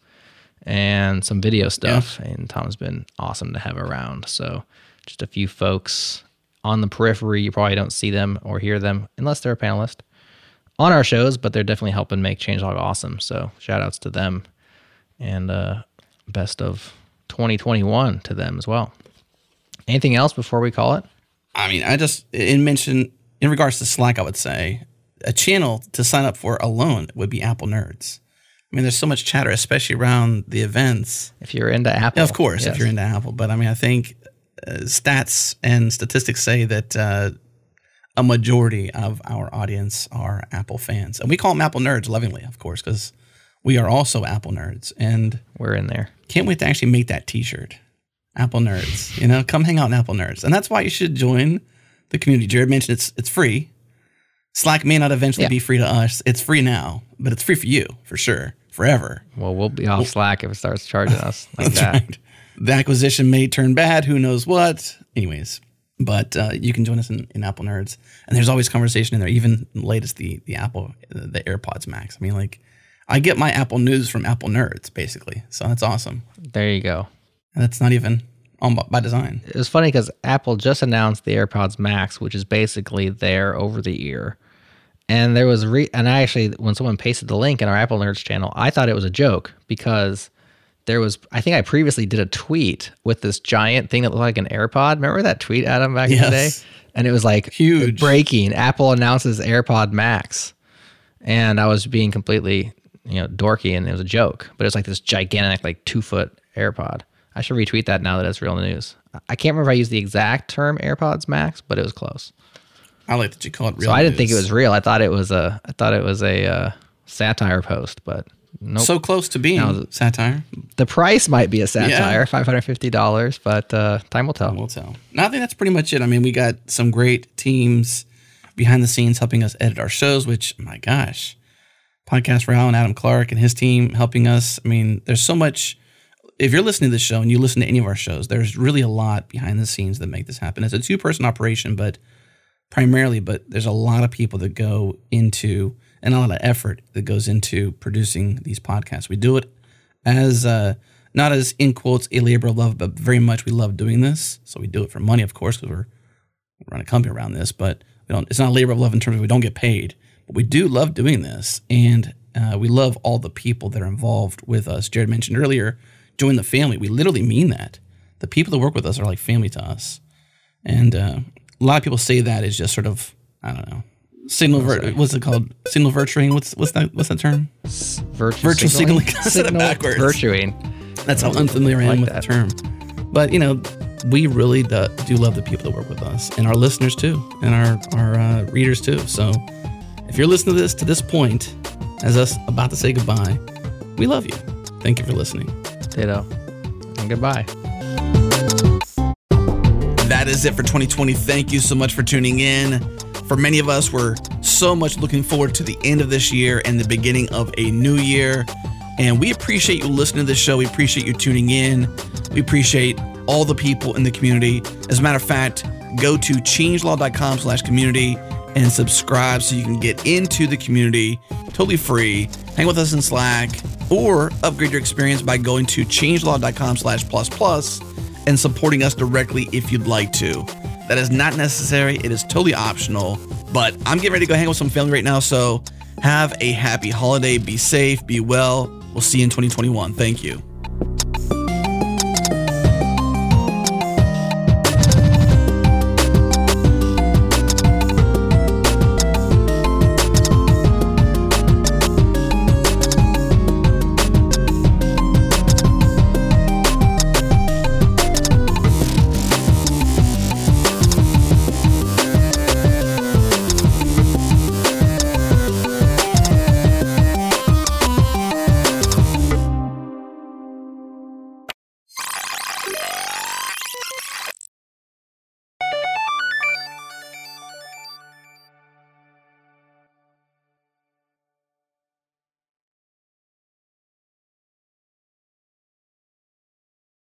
and some video stuff. And Tom's been awesome to have around. So just a few folks on the periphery. You probably don't see them or hear them unless they're a panelist on our shows, but they're definitely helping make Changelog awesome. So shout outs to them and uh, best of 2021 to them as well. Anything else before we call it? I mean, I just in mention in regards to Slack, I would say a channel to sign up for alone would be Apple Nerds. I mean, there's so much chatter, especially around the events. If you're into Apple, Yeah, of course, yes. if you're into Apple. But I mean, I think uh, stats and statistics say that uh, a majority of our audience are Apple fans, and we call them Apple nerds lovingly, of course, because we are also Apple nerds, and we're in there. can't wait to actually make that T-shirt. Apple nerds, you know, come hang out in Apple nerds, and that's why you should join the community. Jerod mentioned it's it's free. Slack may not eventually Yeah. be free to us. It's free now, but it's free for you for sure, forever. Well, we'll be off Slack if it starts charging us like that. right. The acquisition may turn bad. Who knows what? Anyways, but uh, you can join us in, in Apple Nerds, and there's always conversation in there. Even latest the the Apple the AirPods Max. I mean, like I get my Apple news from Apple Nerds basically, so that's awesome. There you go. And that's not even on by, by design. It was funny because Apple just announced the AirPods Max, which is basically their over the ear. And there was re and I actually when someone pasted the link in our Apple Nerds channel, I thought it was a joke because there was I think I previously did a tweet with this giant thing that looked like an AirPod. Remember that tweet, Adam, back in the day? Yes. And it was like Huge. breaking. Apple announces AirPod Max. And I was being completely, you know, dorky and it was a joke. But it was like this gigantic, like two foot AirPod. I should retweet that now that it's real news. I can't remember if I used the exact term AirPods Max, but it was close. I like that you call it real. So I didn't think it was real. I thought it was a I thought it was a uh, satire post, but Nope. So close to being Now- satire. the price might be a satire, five hundred fifty dollars, but uh, time will tell. We'll tell. No, I think that's pretty much it. I mean, we got some great teams behind the scenes helping us edit our shows, which, my gosh, Podcast Royale and Adam Clark and his team helping us. I mean, there's so much. If you're listening to this show and you listen to any of our shows, there's really a lot behind the scenes that make this happen. It's a two person operation, but primarily, but there's a lot of people that go into and a lot of effort that goes into producing these podcasts. We do it as uh, not as in quotes a labor of love, but very much we love doing this. So we do it for money, of course, because we're we run a company around this. But we don't. It's not a labor of love in terms of we don't get paid, but we do love doing this, and uh, we love all the people that are involved with us. Jerod mentioned earlier, join the family. We literally mean that. The people that work with us are like family to us, and uh, a lot of people say that is just sort of I don't know. Signal, vir- what's it called? Signal virtuing. What's what's that? What's that term? Virtu- Virtual signaling. It Signal backwards. Virtuing. That's how unfamiliar I am like with that. the term. But you know, we really do, do love the people that work with us, and our listeners too, and our our uh, readers too. So, if you're listening to this to this point, as us about to say goodbye, we love you. Thank you for listening. Ditto. And goodbye. Is it for 2020. Thank you so much for tuning in. For many of us, we're so much looking forward to the end of this year and the beginning of a new year. And we appreciate you listening to this show. We appreciate you tuning in. We appreciate all the people in the community. As a matter of fact, go to changelog.com slash community and subscribe so you can get into the community totally free. Hang with us in Slack or upgrade your experience by going to changelog.com slash plus plus and supporting us directly if you'd like to. That is not necessary. It is totally optional. But I'm getting ready to go hang with some family right now. So have a happy holiday. Be safe. Be well. We'll see you in 2021. Thank you.